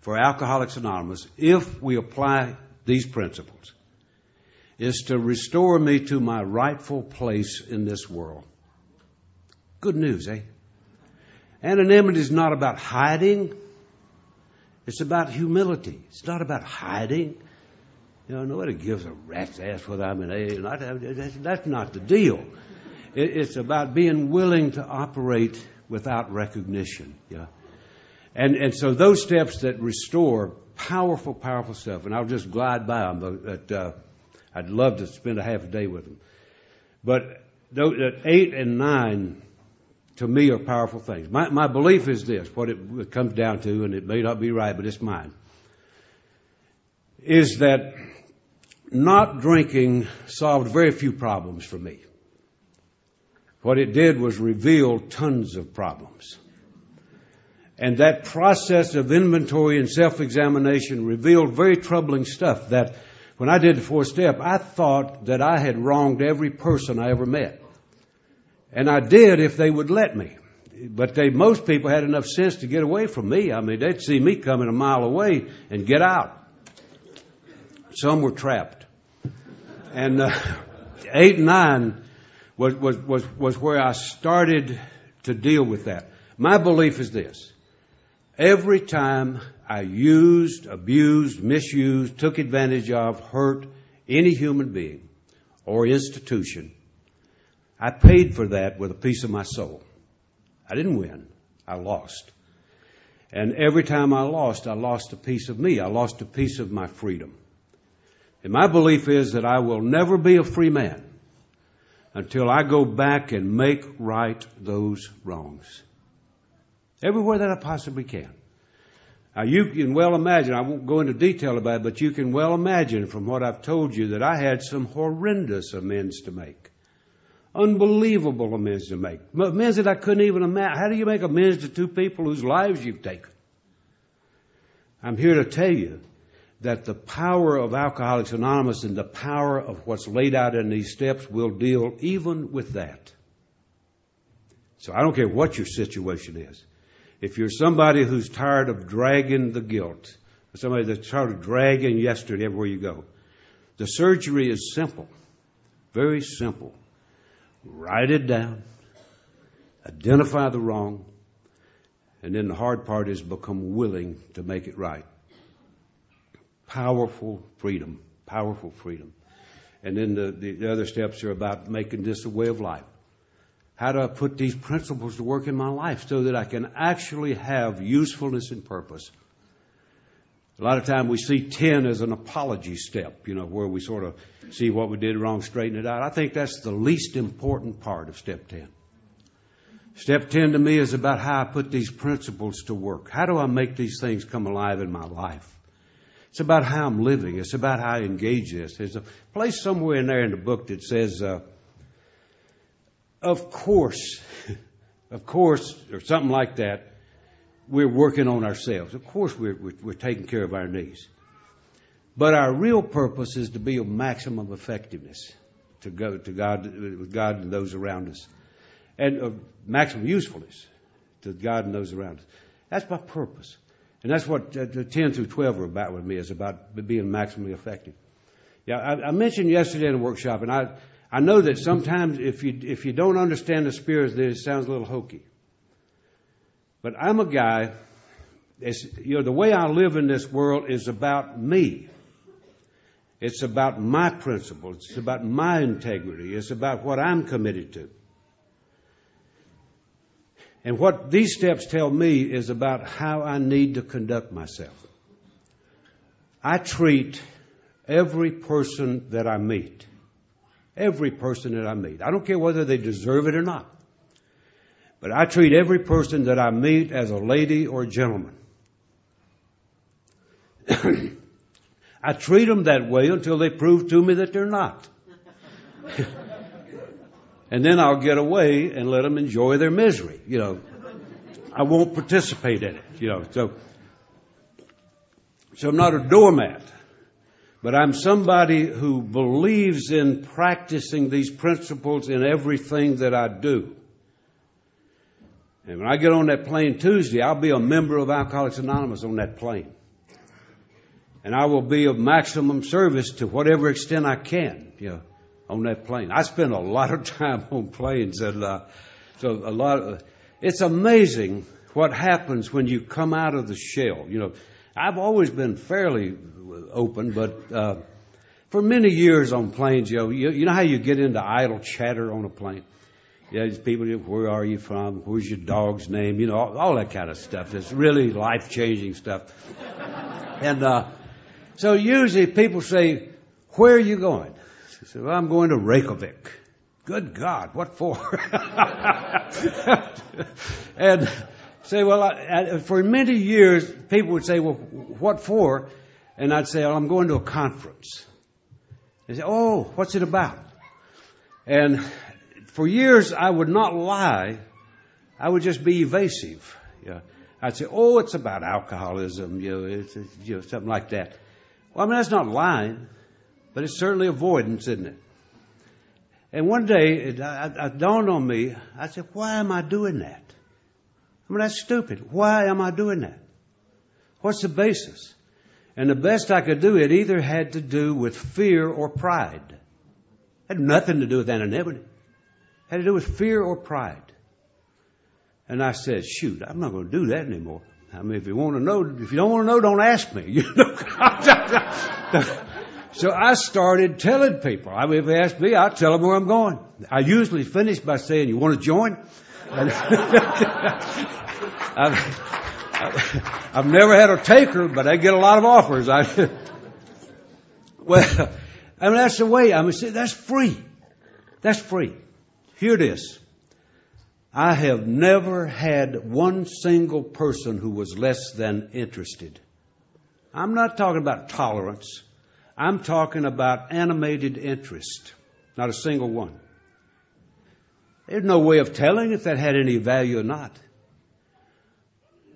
for Alcoholics Anonymous, if we apply these principles, is to restore me to my rightful place in this world. Good news, eh? Anonymity is not about hiding. It's about humility. It's not about hiding. You know, nobody gives a rat's ass whether I'm an A. That's not the deal. It's about being willing to operate without recognition. Yeah. And, and so those steps that restore powerful, powerful stuff, and I'll just glide by them, but uh, I'd love to spend a half a day with them. But those, eight and nine to me are powerful things. My, my belief is this, what it, it comes down to, and it may not be right, but it's mine, is that not drinking solved very few problems for me. What it did was reveal tons of problems. And that process of inventory and self-examination revealed very troubling stuff that when I did the fourth step, I thought that I had wronged every person I ever met. And I did if they would let me. But they, most people had enough sense to get away from me. I mean, they'd see me coming a mile away and get out. Some were trapped. And uh, eight and nine was, was, was, was where I started to deal with that. My belief is this. Every time I used, abused, misused, took advantage of, hurt any human being or institution, I paid for that with a piece of my soul. I didn't win. I lost. And every time I lost, I lost a piece of me. I lost a piece of my freedom. And my belief is that I will never be a free man until I go back and make right those wrongs. Everywhere that I possibly can. Now you can well imagine, I won't go into detail about it, but you can well imagine from what I've told you that I had some horrendous amends to make. Unbelievable amends to make. Amends that I couldn't even imagine. How do you make amends to two people whose lives you've taken? I'm here to tell you that the power of Alcoholics Anonymous and the power of what's laid out in these steps will deal even with that. So I don't care what your situation is. If you're somebody who's tired of dragging the guilt, somebody that's tired of dragging yesterday everywhere you go, the surgery is simple. Very simple. Write it down. Identify the wrong. And then the hard part is become willing to make it right. Powerful freedom. Powerful freedom. And then the, the other steps are about making this a way of life. How do I put these principles to work in my life so that I can actually have usefulness and purpose? A lot of time we see 10 as an apology step, you know, where we sort of see what we did wrong, straighten it out. I think that's the least important part of step 10. Step 10 to me is about how I put these principles to work. How do I make these things come alive in my life? It's about how I'm living. It's about how I engage this. There's a place somewhere in there in the book that says, uh, of course, of course, or something like that, we're working on ourselves. Of course, we're, we're, we're, taking care of our needs. But our real purpose is to be of maximum effectiveness to go to God, with God and those around us, and of maximum usefulness to God and those around us. That's my purpose, and that's what uh, the 10 through 12 are about with me. Is about being maximally effective. Yeah, I, I mentioned yesterday in the workshop, and I I know that sometimes if you if you don't understand the spirit, it sounds a little hokey. But I'm a guy, you know, the way I live in this world is about me. It's about my principles. It's about my integrity. It's about what I'm committed to. And what these steps tell me is about how I need to conduct myself. I treat every person that I meet, every person that I meet, I don't care whether they deserve it or not. But I treat every person that I meet as a lady or a gentleman. I treat them that way until they prove to me that they're not. and then I'll get away and let them enjoy their misery. You know, I won't participate in it. You know, so so I'm not a doormat, but I'm somebody who believes in practicing these principles in everything that I do. And when I get on that plane Tuesday, I'll be a member of Alcoholics Anonymous on that plane. And I will be of maximum service to whatever extent I can, you know, on that plane. I spend a lot of time on planes and, uh, so a lot of, it's amazing what happens when you come out of the shell. You know, I've always been fairly open, but, uh, for many years on planes, you know, you, you know how you get into idle chatter on a plane? Yeah, these people, where are you from? Where's your dog's name? You know, all, all that kind of stuff. It's really life changing stuff. and uh, so usually people say, Where are you going? I said, Well, I'm going to Reykjavik. Good God, what for? and say, Well, I, for many years, people would say, Well, what for? And I'd say, Well, I'm going to a conference. They say, Oh, what's it about? And for years I would not lie. I would just be evasive. I'd say, "Oh, it's about alcoholism," you know, it's, you know, something like that. Well, I mean that's not lying, but it's certainly avoidance, isn't it? And one day it, it dawned on me. I said, "Why am I doing that? I mean that's stupid. Why am I doing that? What's the basis?" And the best I could do, it either had to do with fear or pride. It had nothing to do with anonymity It had to do with fear or pride. And I said, shoot, I'm not going to do that anymore. I mean, if you want to know, if you don't want to know, don't ask me. You know? so I started telling people. I mean, if they ask me, I'll tell them where I'm going. I usually finish by saying, you want to join? I've, I've never had a taker, but I get a lot of offers. I, well, I mean, that's the way. I mean, that's free. That's free. Hear this. I have never had one single person who was less than interested. I'm not talking about tolerance. I'm talking about animated interest. Not a single one. There's no way of telling if that had any value or not.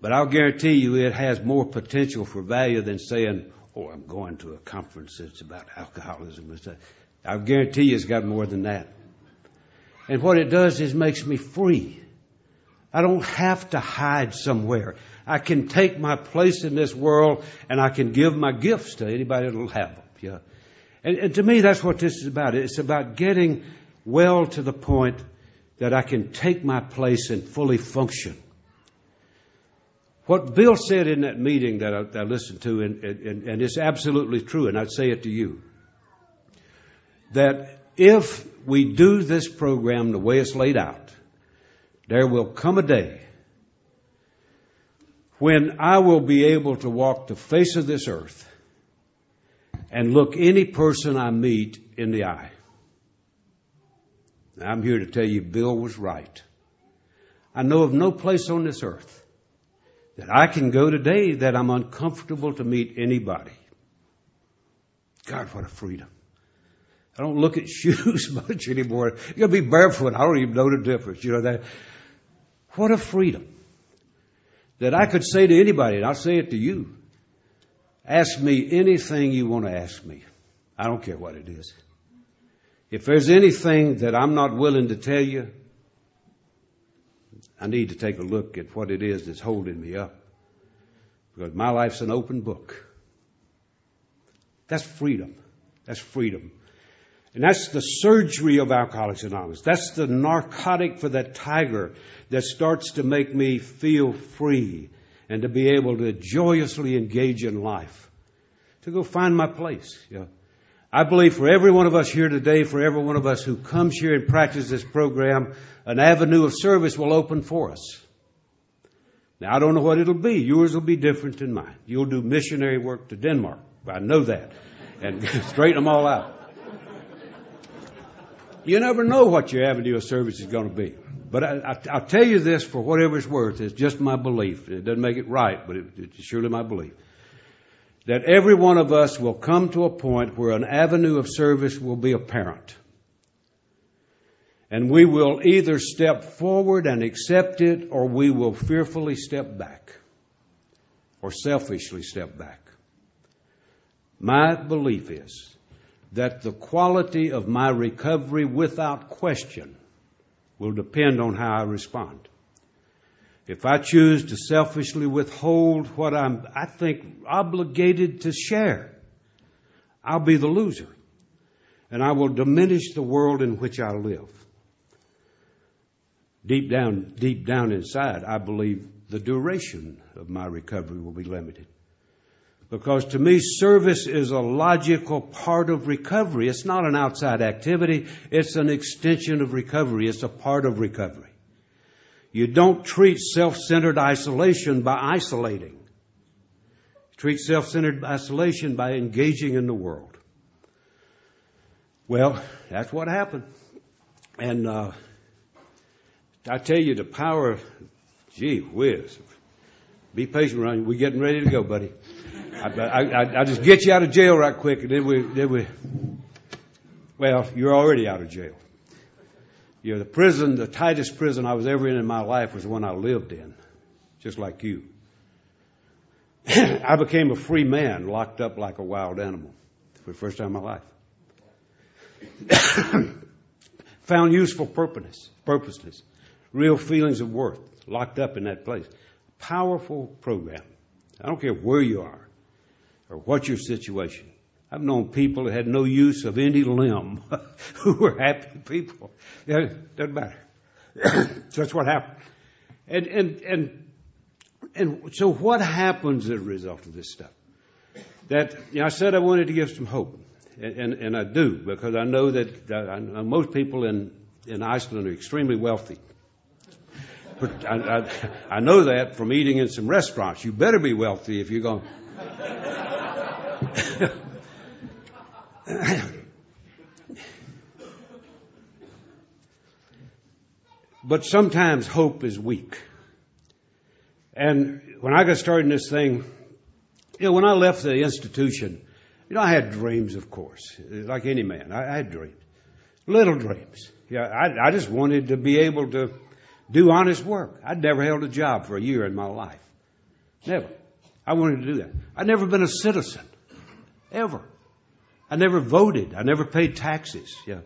But I'll guarantee you it has more potential for value than saying, oh, I'm going to a conference that's about alcoholism. I guarantee you it's got more than that. And what it does is makes me free. I don't have to hide somewhere. I can take my place in this world and I can give my gifts to anybody that'll have them. Yeah. And, and to me, that's what this is about. It's about getting well to the point that I can take my place and fully function. What Bill said in that meeting that I, that I listened to, and, and, and it's absolutely true, and I'd say it to you, that if we do this program the way it's laid out, there will come a day when I will be able to walk the face of this earth and look any person I meet in the eye. I'm here to tell you Bill was right. I know of no place on this earth that I can go today that I'm uncomfortable to meet anybody. God, what a freedom. I don't look at shoes much anymore. You gotta be barefoot. I don't even know the difference. You know that. What a freedom. That I could say to anybody, and I'll say it to you. Ask me anything you want to ask me. I don't care what it is. If there's anything that I'm not willing to tell you, I need to take a look at what it is that's holding me up. Because my life's an open book. That's freedom. That's freedom. And that's the surgery of Alcoholics Anonymous. That's the narcotic for that tiger that starts to make me feel free and to be able to joyously engage in life. To go find my place. Yeah. I believe for every one of us here today, for every one of us who comes here and practices this program, an avenue of service will open for us. Now I don't know what it'll be. Yours will be different than mine. You'll do missionary work to Denmark. I know that. And straighten them all out. You never know what your avenue of service is going to be. But I, will tell you this for whatever it's worth. It's just my belief. It doesn't make it right, but it, it's surely my belief. That every one of us will come to a point where an avenue of service will be apparent. And we will either step forward and accept it or we will fearfully step back or selfishly step back. My belief is that the quality of my recovery without question will depend on how I respond. If I choose to selfishly withhold what I'm, I think, obligated to share, I'll be the loser. And I will diminish the world in which I live. Deep down, deep down inside, I believe the duration of my recovery will be limited. Because to me, service is a logical part of recovery. It's not an outside activity. It's an extension of recovery. It's a part of recovery. You don't treat self-centered isolation by isolating. You treat self-centered isolation by engaging in the world. Well, that's what happened. And, uh, I tell you the power, gee whiz. Be patient, Ron. We're getting ready to go, buddy. I, I, I, just get you out of jail right quick, and then we, then we. Well, you're already out of jail. You know, the prison, the tightest prison I was ever in in my life was the one I lived in, just like you. I became a free man, locked up like a wild animal for the first time in my life. Found useful purpose, purposeness, real feelings of worth, locked up in that place. Powerful program. I don't care where you are or what your situation. I've known people that had no use of any limb who were happy people. It doesn't matter. so that's what happened. And, and, and, and so what happens as a result of this stuff? That, you know, I said I wanted to give some hope. And, and, and I do, because I know that uh, most people in, in Iceland are extremely wealthy. But I, I, I know that from eating in some restaurants. You better be wealthy if you're going But sometimes hope is weak. And when I got started in this thing, you know, when I left the institution, you know, I had dreams, of course, like any man. I, had dreams, little dreams. Yeah, I, I just wanted to be able to do honest work. I'd never held a job for a year in my life. Never. I wanted to do that. I'd never been a citizen. Ever. I never voted. I never paid taxes. Yeah.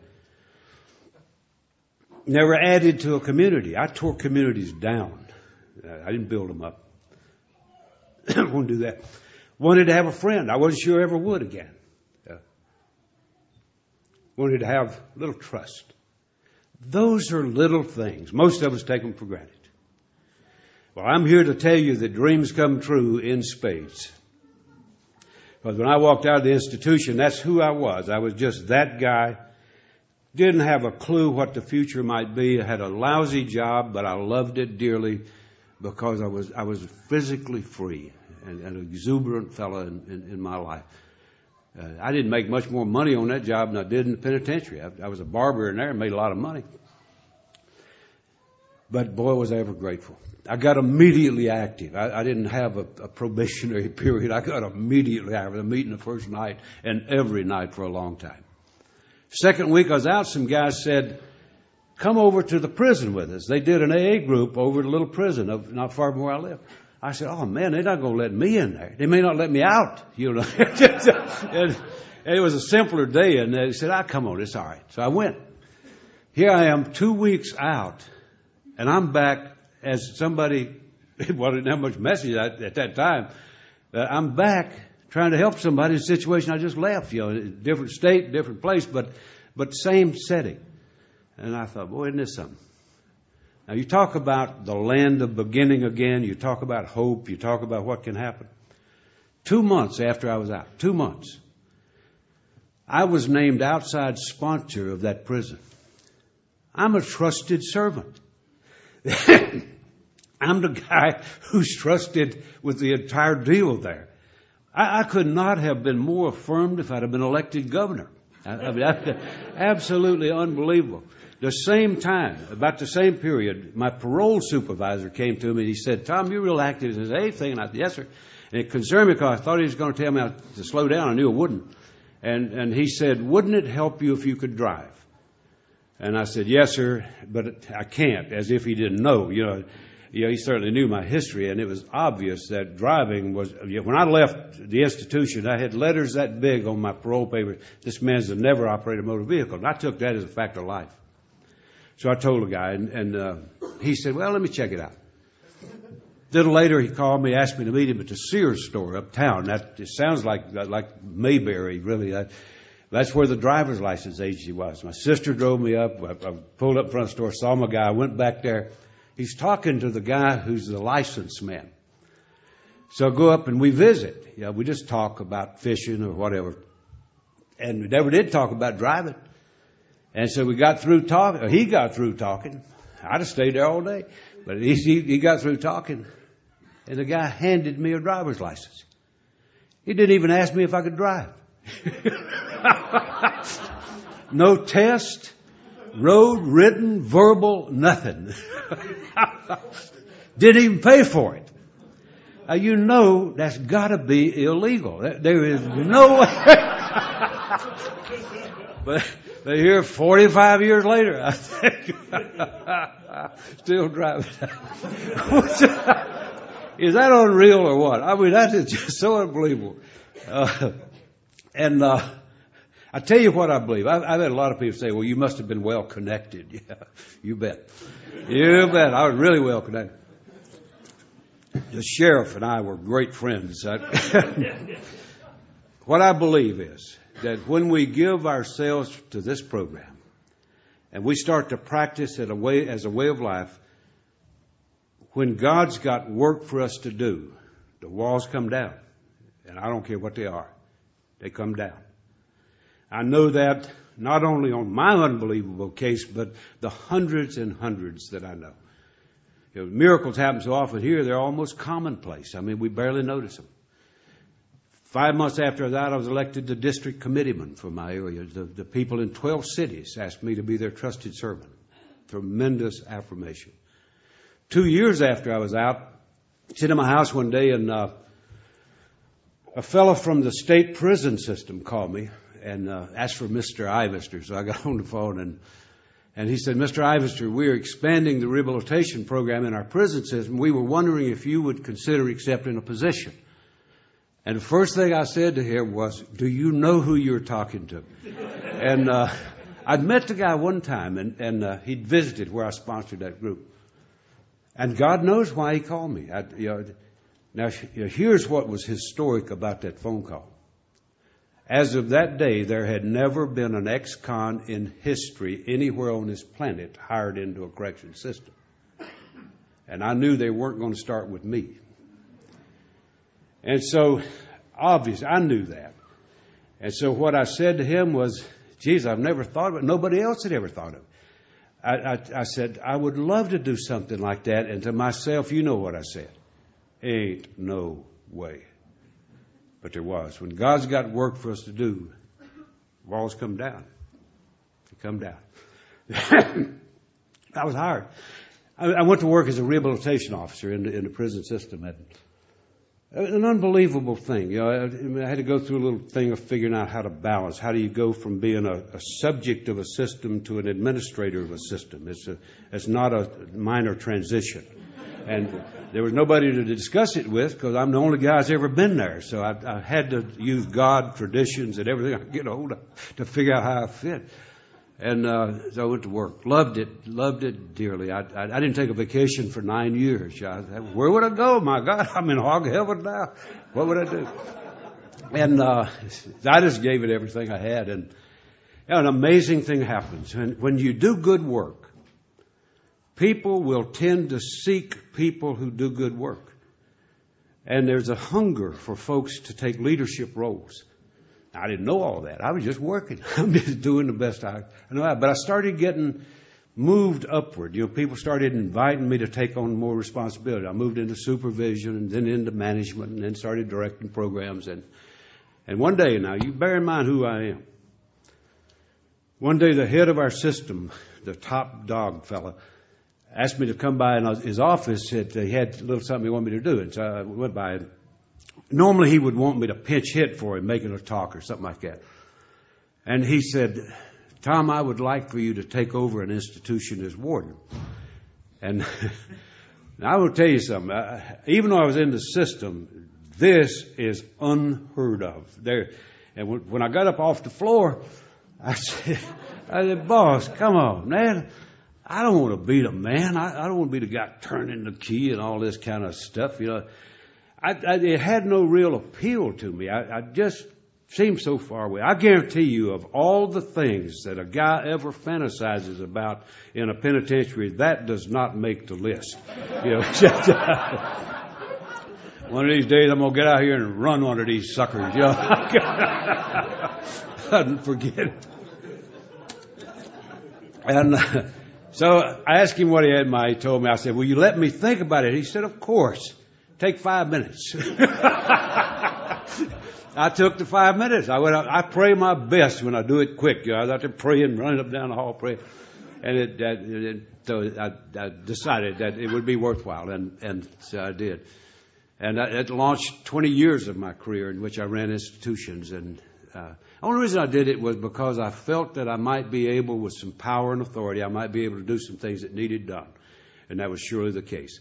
Never added to a community. I tore communities down. Uh, I didn't build them up. I won't do that. Wanted to have a friend. I wasn't sure I ever would again. Yeah. Wanted to have a little trust. Those are little things. Most of us take them for granted. Well, I'm here to tell you that dreams come true in spades. Because when I walked out of the institution, that's who I was. I was just that guy. Didn't have a clue what the future might be. I had a lousy job, but I loved it dearly because I was I was physically free and, an exuberant fellow in, in, in my life. Uh, I didn't make much more money on that job than I did in the penitentiary. I, I was a barber in there and made a lot of money. But boy, was I ever grateful. I got immediately active. I, I didn't have a, a, probationary period. I got immediately active. A meeting the first night and every night for a long time. Second week I was out, some guys said, come over to the prison with us. They did an AA group over at a little prison of, not far from where I live. I said, oh man, they're not going to let me in there. They may not let me out, you know. and, and it was a simpler day and they said, I ah, come on, it's all right. So I went. Here I am two weeks out and I'm back as somebody, well, I didn't have much message at, at that time. I'm back trying to help somebody in a situation I just left, you know, different state, different place, but, but same setting. And I thought, boy, isn't this something? Now you talk about the land of beginning again, you talk about hope, you talk about what can happen. Two months after I was out, two months, I was named outside sponsor of that prison. I'm a trusted servant. I'm the guy who's trusted with the entire deal there. I, I, could not have been more affirmed if I'd have been elected governor. I, I mean, absolutely unbelievable. The same time, about the same period, my parole supervisor came to me and he said, Tom, you're real active in this A thing. And I said, yes, sir. And it concerned me because I thought he was going to tell me to slow down. I knew it wouldn't. And, and he said, wouldn't it help you if you could drive? And I said, yes, sir, but I can't, as if he didn't know. You know, you know, he certainly knew my history, and it was obvious that driving was. You know, when I left the institution, I had letters that big on my parole papers. This man's never operated a motor vehicle, and I took that as a fact of life. So I told the guy, and, and uh, he said, "Well, let me check it out." A little later, he called me, asked me to meet him at the Sears store uptown. That it sounds like like Mayberry, really. That's where the driver's license agency was. My sister drove me up. I, pulled up front of the store, saw my guy, went back there. He's talking to the guy who's the license man. So I go up and we visit. Yeah, we just talk about fishing or whatever. And we never did talk about driving. And so we got through talking, he got through talking. I'd have stayed there all day. But he, he got through talking. And the guy handed me a driver's license. He didn't even ask me if I could drive. No test, road written, verbal, nothing. Didn't even pay for it. Uh, you know that's got to be illegal. There is no way. but, but here, 45 years later, I think, still driving. is that unreal or what? I mean, that is just so unbelievable. Uh, and uh, I tell you what I believe. I've, I've, had a lot of people say, "Well, you must have been well connected." Yeah, you bet. You bet. I was really well connected. The sheriff and I were great friends. what I believe is that when we give ourselves to this program and we start to practice it a way, as a way of life, when God's got work for us to do, the walls come down. And I don't care what they are. They come down. I know that not only on my unbelievable case, but the hundreds and hundreds that I know. You know miracles happen so often here, they're almost commonplace. I mean, we barely notice them. Five months after that, I was elected the district committeeman for my area. The, the people in 12 cities asked me to be their trusted servant. tremendous affirmation. Two years after I was out, sitting in my house one day, and uh, a fellow from the state prison system called me and uh, asked for Mr. Ivester. So I got on the phone and and he said, Mr. Ivester, we're expanding the rehabilitation program in our prison system. We were wondering if you would consider accepting a position. And the first thing I said to him was, Do you know who you're talking to? and uh, I'd met the guy one time, and, and uh, he'd visited where I sponsored that group. And God knows why he called me. I, you know, now, here's what was historic about that phone call. As of that day, there had never been an ex-con in history anywhere on this planet hired into a correction system. And I knew they weren't going to start with me. And so, obviously, I knew that. And so what I said to him was, geez, I've never thought of it. Nobody else had ever thought of it. I, I, I said, I would love to do something like that. And to myself, you know what I said. Ain't no way. But there was. When God's got work for us to do, walls come down. They come down. I was hired. I, I, went to work as a rehabilitation officer in the, in the prison system. And an unbelievable thing. You know, I, I, had to go through a little thing of figuring out how to balance. How do you go from being a, a subject of a system to an administrator of a system? It's, a, it's not a minor transition. And there was nobody to discuss it with because I'm the only guy that's ever been there. So I, I had to use God, traditions, and everything I could get hold of to figure out how I fit. And uh, so I went to work. Loved it. Loved it dearly. I, I, I didn't take a vacation for nine years. I, where would I go? My God, I'm in hog heaven now. What would I do? And uh, I just gave it everything I had. And you know, an amazing thing happens. When, when you do good work, people will tend to seek people who do good work. And there's a hunger for folks to take leadership roles. I didn't know all that. I was just working. I'm just doing the best I know. How. But I started getting moved upward. You know, people started inviting me to take on more responsibility. I moved into supervision and then into management and then started directing programs. And, and one day now, you bear in mind who I am. One day the head of our system, the top dog fella, asked me to come by in his office. That he had a little something he wanted me to do. And so I went by. And Normally he would want me to pinch hit for him, making a talk or something like that. And he said, Tom, I would like for you to take over an institution as warden. And I will tell you something. even though I was in the system, this is unheard of. There, and when I got up off the floor, I said, I said, boss, come on, man. I don't want to be the man. I, I don't want to be the guy turning the key and all this kind of stuff. You know, I, I, it had no real appeal to me. I, I just seemed so far away. I guarantee you, of all the things that a guy ever fantasizes about in a penitentiary, that does not make the list. You know, one of these days I'm gonna get out here and run one of these suckers. You know, I couldn't forget it. And. Uh, so I asked him what he had in mind. He told me, I said, will you let me think about it? He said, of course. Take five minutes. I took the five minutes. I went out, I pray my best when I do it quick. You know, I was out there praying, running up down the hall praying. And it, it, it so I, I, decided that it would be worthwhile, and, and so I did. And I, it launched 20 years of my career in which I ran institutions and uh, the only reason I did it was because I felt that I might be able, with some power and authority, I might be able to do some things that needed done. And that was surely the case.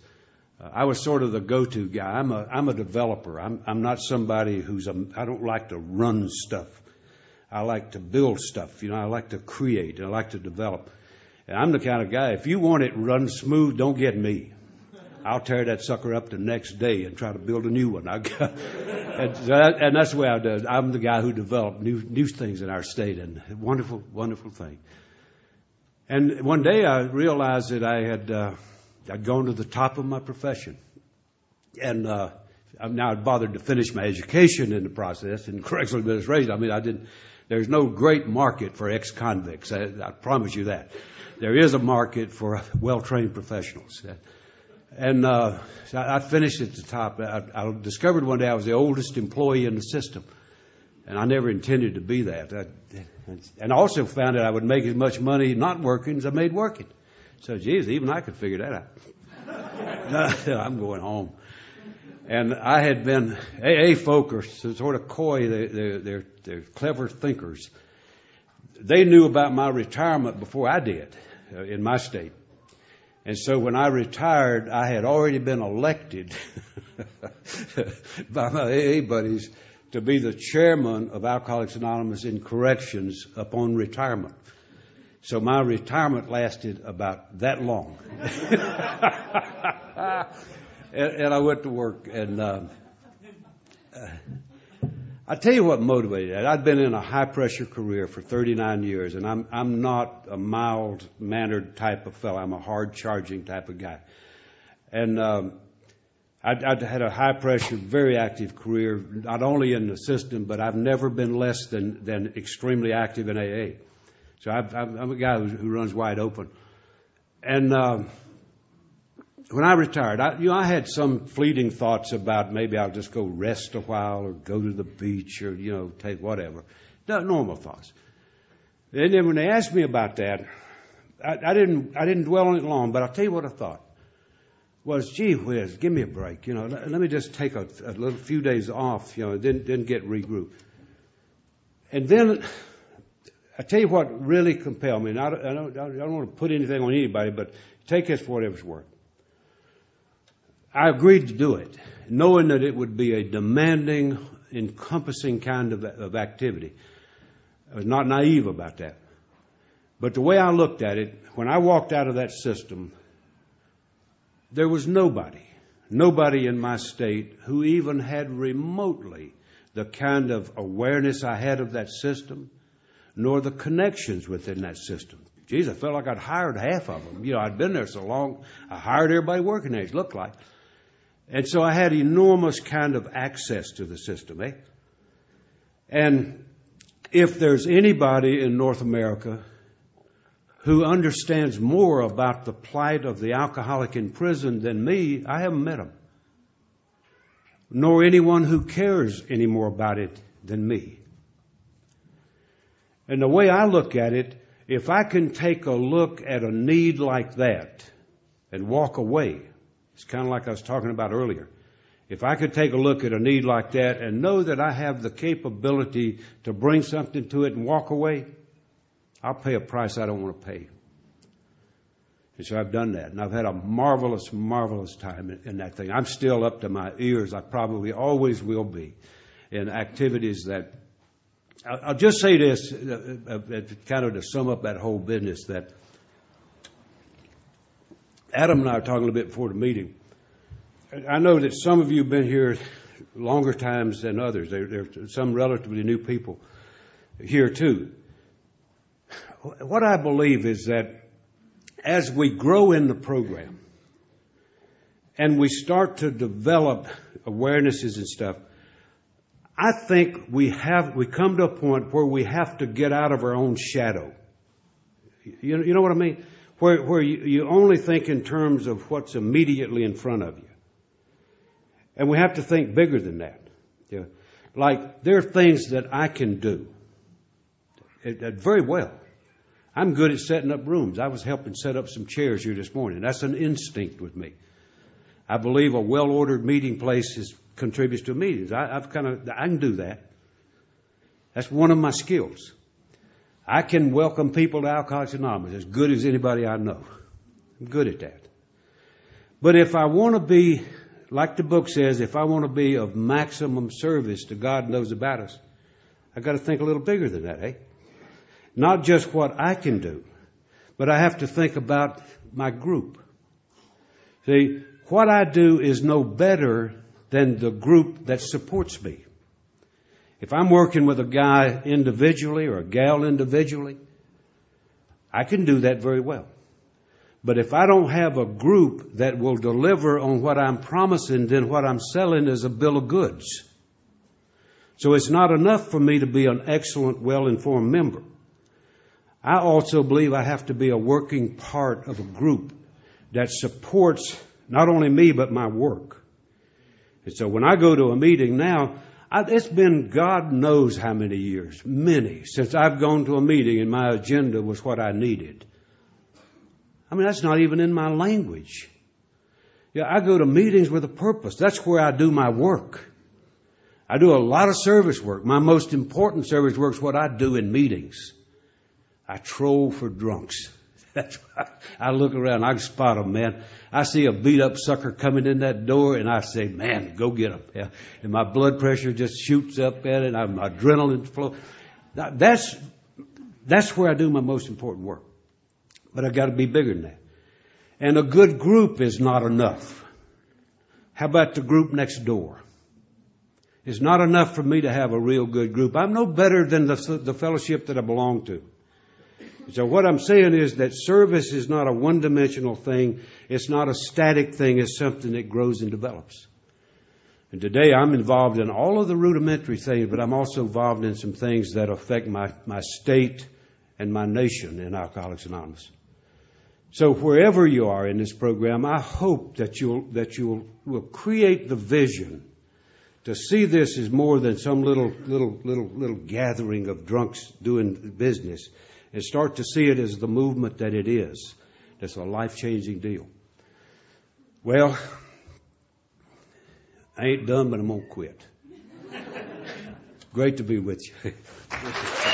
Uh, I was sort of the go-to guy. I'm a, I'm a developer. I'm, I'm not somebody who's, a, I don't like to run stuff. I like to build stuff. You know, I like to create and I like to develop. And I'm the kind of guy, if you want it run smooth, don't get me. I'll tear that sucker up the next day and try to build a new one. and, that, and that's the way I do. I'm the guy who developed new new things in our state, and wonderful, wonderful thing. And one day I realized that I had uh, I'd gone to the top of my profession, and uh, I'm now bothered to finish my education in the process in correctional administration. I mean, I didn't. There's no great market for ex-convicts. I, I promise you that. There is a market for well-trained professionals. And uh, I finished at the top. I, I, discovered one day I was the oldest employee in the system, and I never intended to be that. I, and I also found that I would make as much money not working as I made working. So, geez, even I could figure that out. I'm going home. And I had been AA focused, sort of coy. They, they're, they're, they're clever thinkers. They knew about my retirement before I did uh, in my state. And so when I retired, I had already been elected by my AA buddies to be the chairman of Alcoholics Anonymous in corrections upon retirement. So my retirement lasted about that long. and, and, I went to work and, uh, uh, I tell you what motivated that. I'd been in a high pressure career for 39 years, and I'm I'm not a mild mannered type of fellow. I'm a hard charging type of guy, and um, I'd, had a high pressure, very active career, not only in the system, but I've never been less than extremely active in AA. So i am a guy who, who, runs wide open, and. When I retired, I, you know, I had some fleeting thoughts about maybe I'll just go rest a while or go to the beach or, you know, take whatever. Normal thoughts. And then when they asked me about that, I, I didn't, I didn't dwell on it long, but I'll tell you what I thought. Was, gee whiz, give me a break, you know, let, let me just take a, a, little few days off, you know, didn't, didn't get regrouped. And then, I tell you what really compelled me, and I I don't, I don't want to put anything on anybody, but take this for whatever it's worth. I agreed to do it, knowing that it would be a demanding, encompassing kind of, activity. I was not naive about that. But the way I looked at it, when I walked out of that system, there was nobody, nobody in my state who even had remotely the kind of awareness I had of that system, nor the connections within that system. Geez, I felt like I'd hired half of them. You know, I'd been there so long, I hired everybody working there, it looked like. And so I had enormous kind of access to the system, eh? And if there's anybody in North America who understands more about the plight of the alcoholic in prison than me, I haven't met him. Nor anyone who cares any more about it than me. And the way I look at it, if I can take a look at a need like that and walk away, it's kind of like I was talking about earlier. If I could take a look at a need like that and know that I have the capability to bring something to it and walk away, I'll pay a price I don't want to pay. And so I've done that. And I've had a marvelous, marvelous time in, in that thing. I'm still up to my ears. I probably always will be in activities that I'll just say this, uh, uh, uh, kind of to sum up that whole business, that Adam and I were talking a little bit before the meeting. I know that some of you have been here longer times than others. There, there are some relatively new people here too. What I believe is that as we grow in the program and we start to develop awarenesses and stuff, I think we have, we come to a point where we have to get out of our own shadow. You, you know what I mean? Where, where you, only think in terms of what's immediately in front of you. And we have to think bigger than that. Like, there are things that I can do eh, it, very well. I'm good at setting up rooms. I was helping set up some chairs here this morning. That's an instinct with me. I believe a well-ordered meeting place is, contributes to meetings. I, I've kind of, I can do that. That's one of my skills. I can welcome people to Alcoholics Anonymous as good as anybody I know. I'm good at that. But if I want to be, like the book says, if I want to be of maximum service to God knows about us, I've got to think a little bigger than that, eh? Not just what I can do, but I have to think about my group. See, what I do is no better than the group that supports me. If I'm working with a guy individually or a gal individually, I can do that very well. But if I don't have a group that will deliver on what I'm promising, then what I'm selling is a bill of goods. So it's not enough for me to be an excellent, well-informed member. I also believe I have to be a working part of a group that supports not only me, but my work. And so when I go to a meeting now, I, it's been God knows how many years, many, since I've gone to a meeting and my agenda was what I needed. I mean, that's not even in my language. Yeah, I go to meetings with a purpose. That's where I do my work. I do a lot of service work. My most important service work is what I do in meetings. I troll for drunks. That's I look around. I can spot them, man. I see a beat up sucker coming in that door, and I say, "Man, go get him!" Yeah. And my blood pressure just shoots up at it. I'm adrenaline flow. That's that's where I do my most important work. But I've got to be bigger than that. And a good group is not enough. How about the group next door? It's not enough for me to have a real good group. I'm no better than the, the fellowship that I belong to. So what I'm saying is that service is not a one-dimensional thing. It's not a static thing. It's something that grows and develops. And today I'm involved in all of the rudimentary things, but I'm also involved in some things that affect my, my state and my nation in Alcoholics Anonymous. So wherever you are in this program, I hope that you'll, that you'll will create the vision to see this as more than some little, little, little, little gathering of drunks doing business and start to see it as the movement that it is. That's a life changing deal. Well, I ain't done, but I'm going to quit. Great to be with you.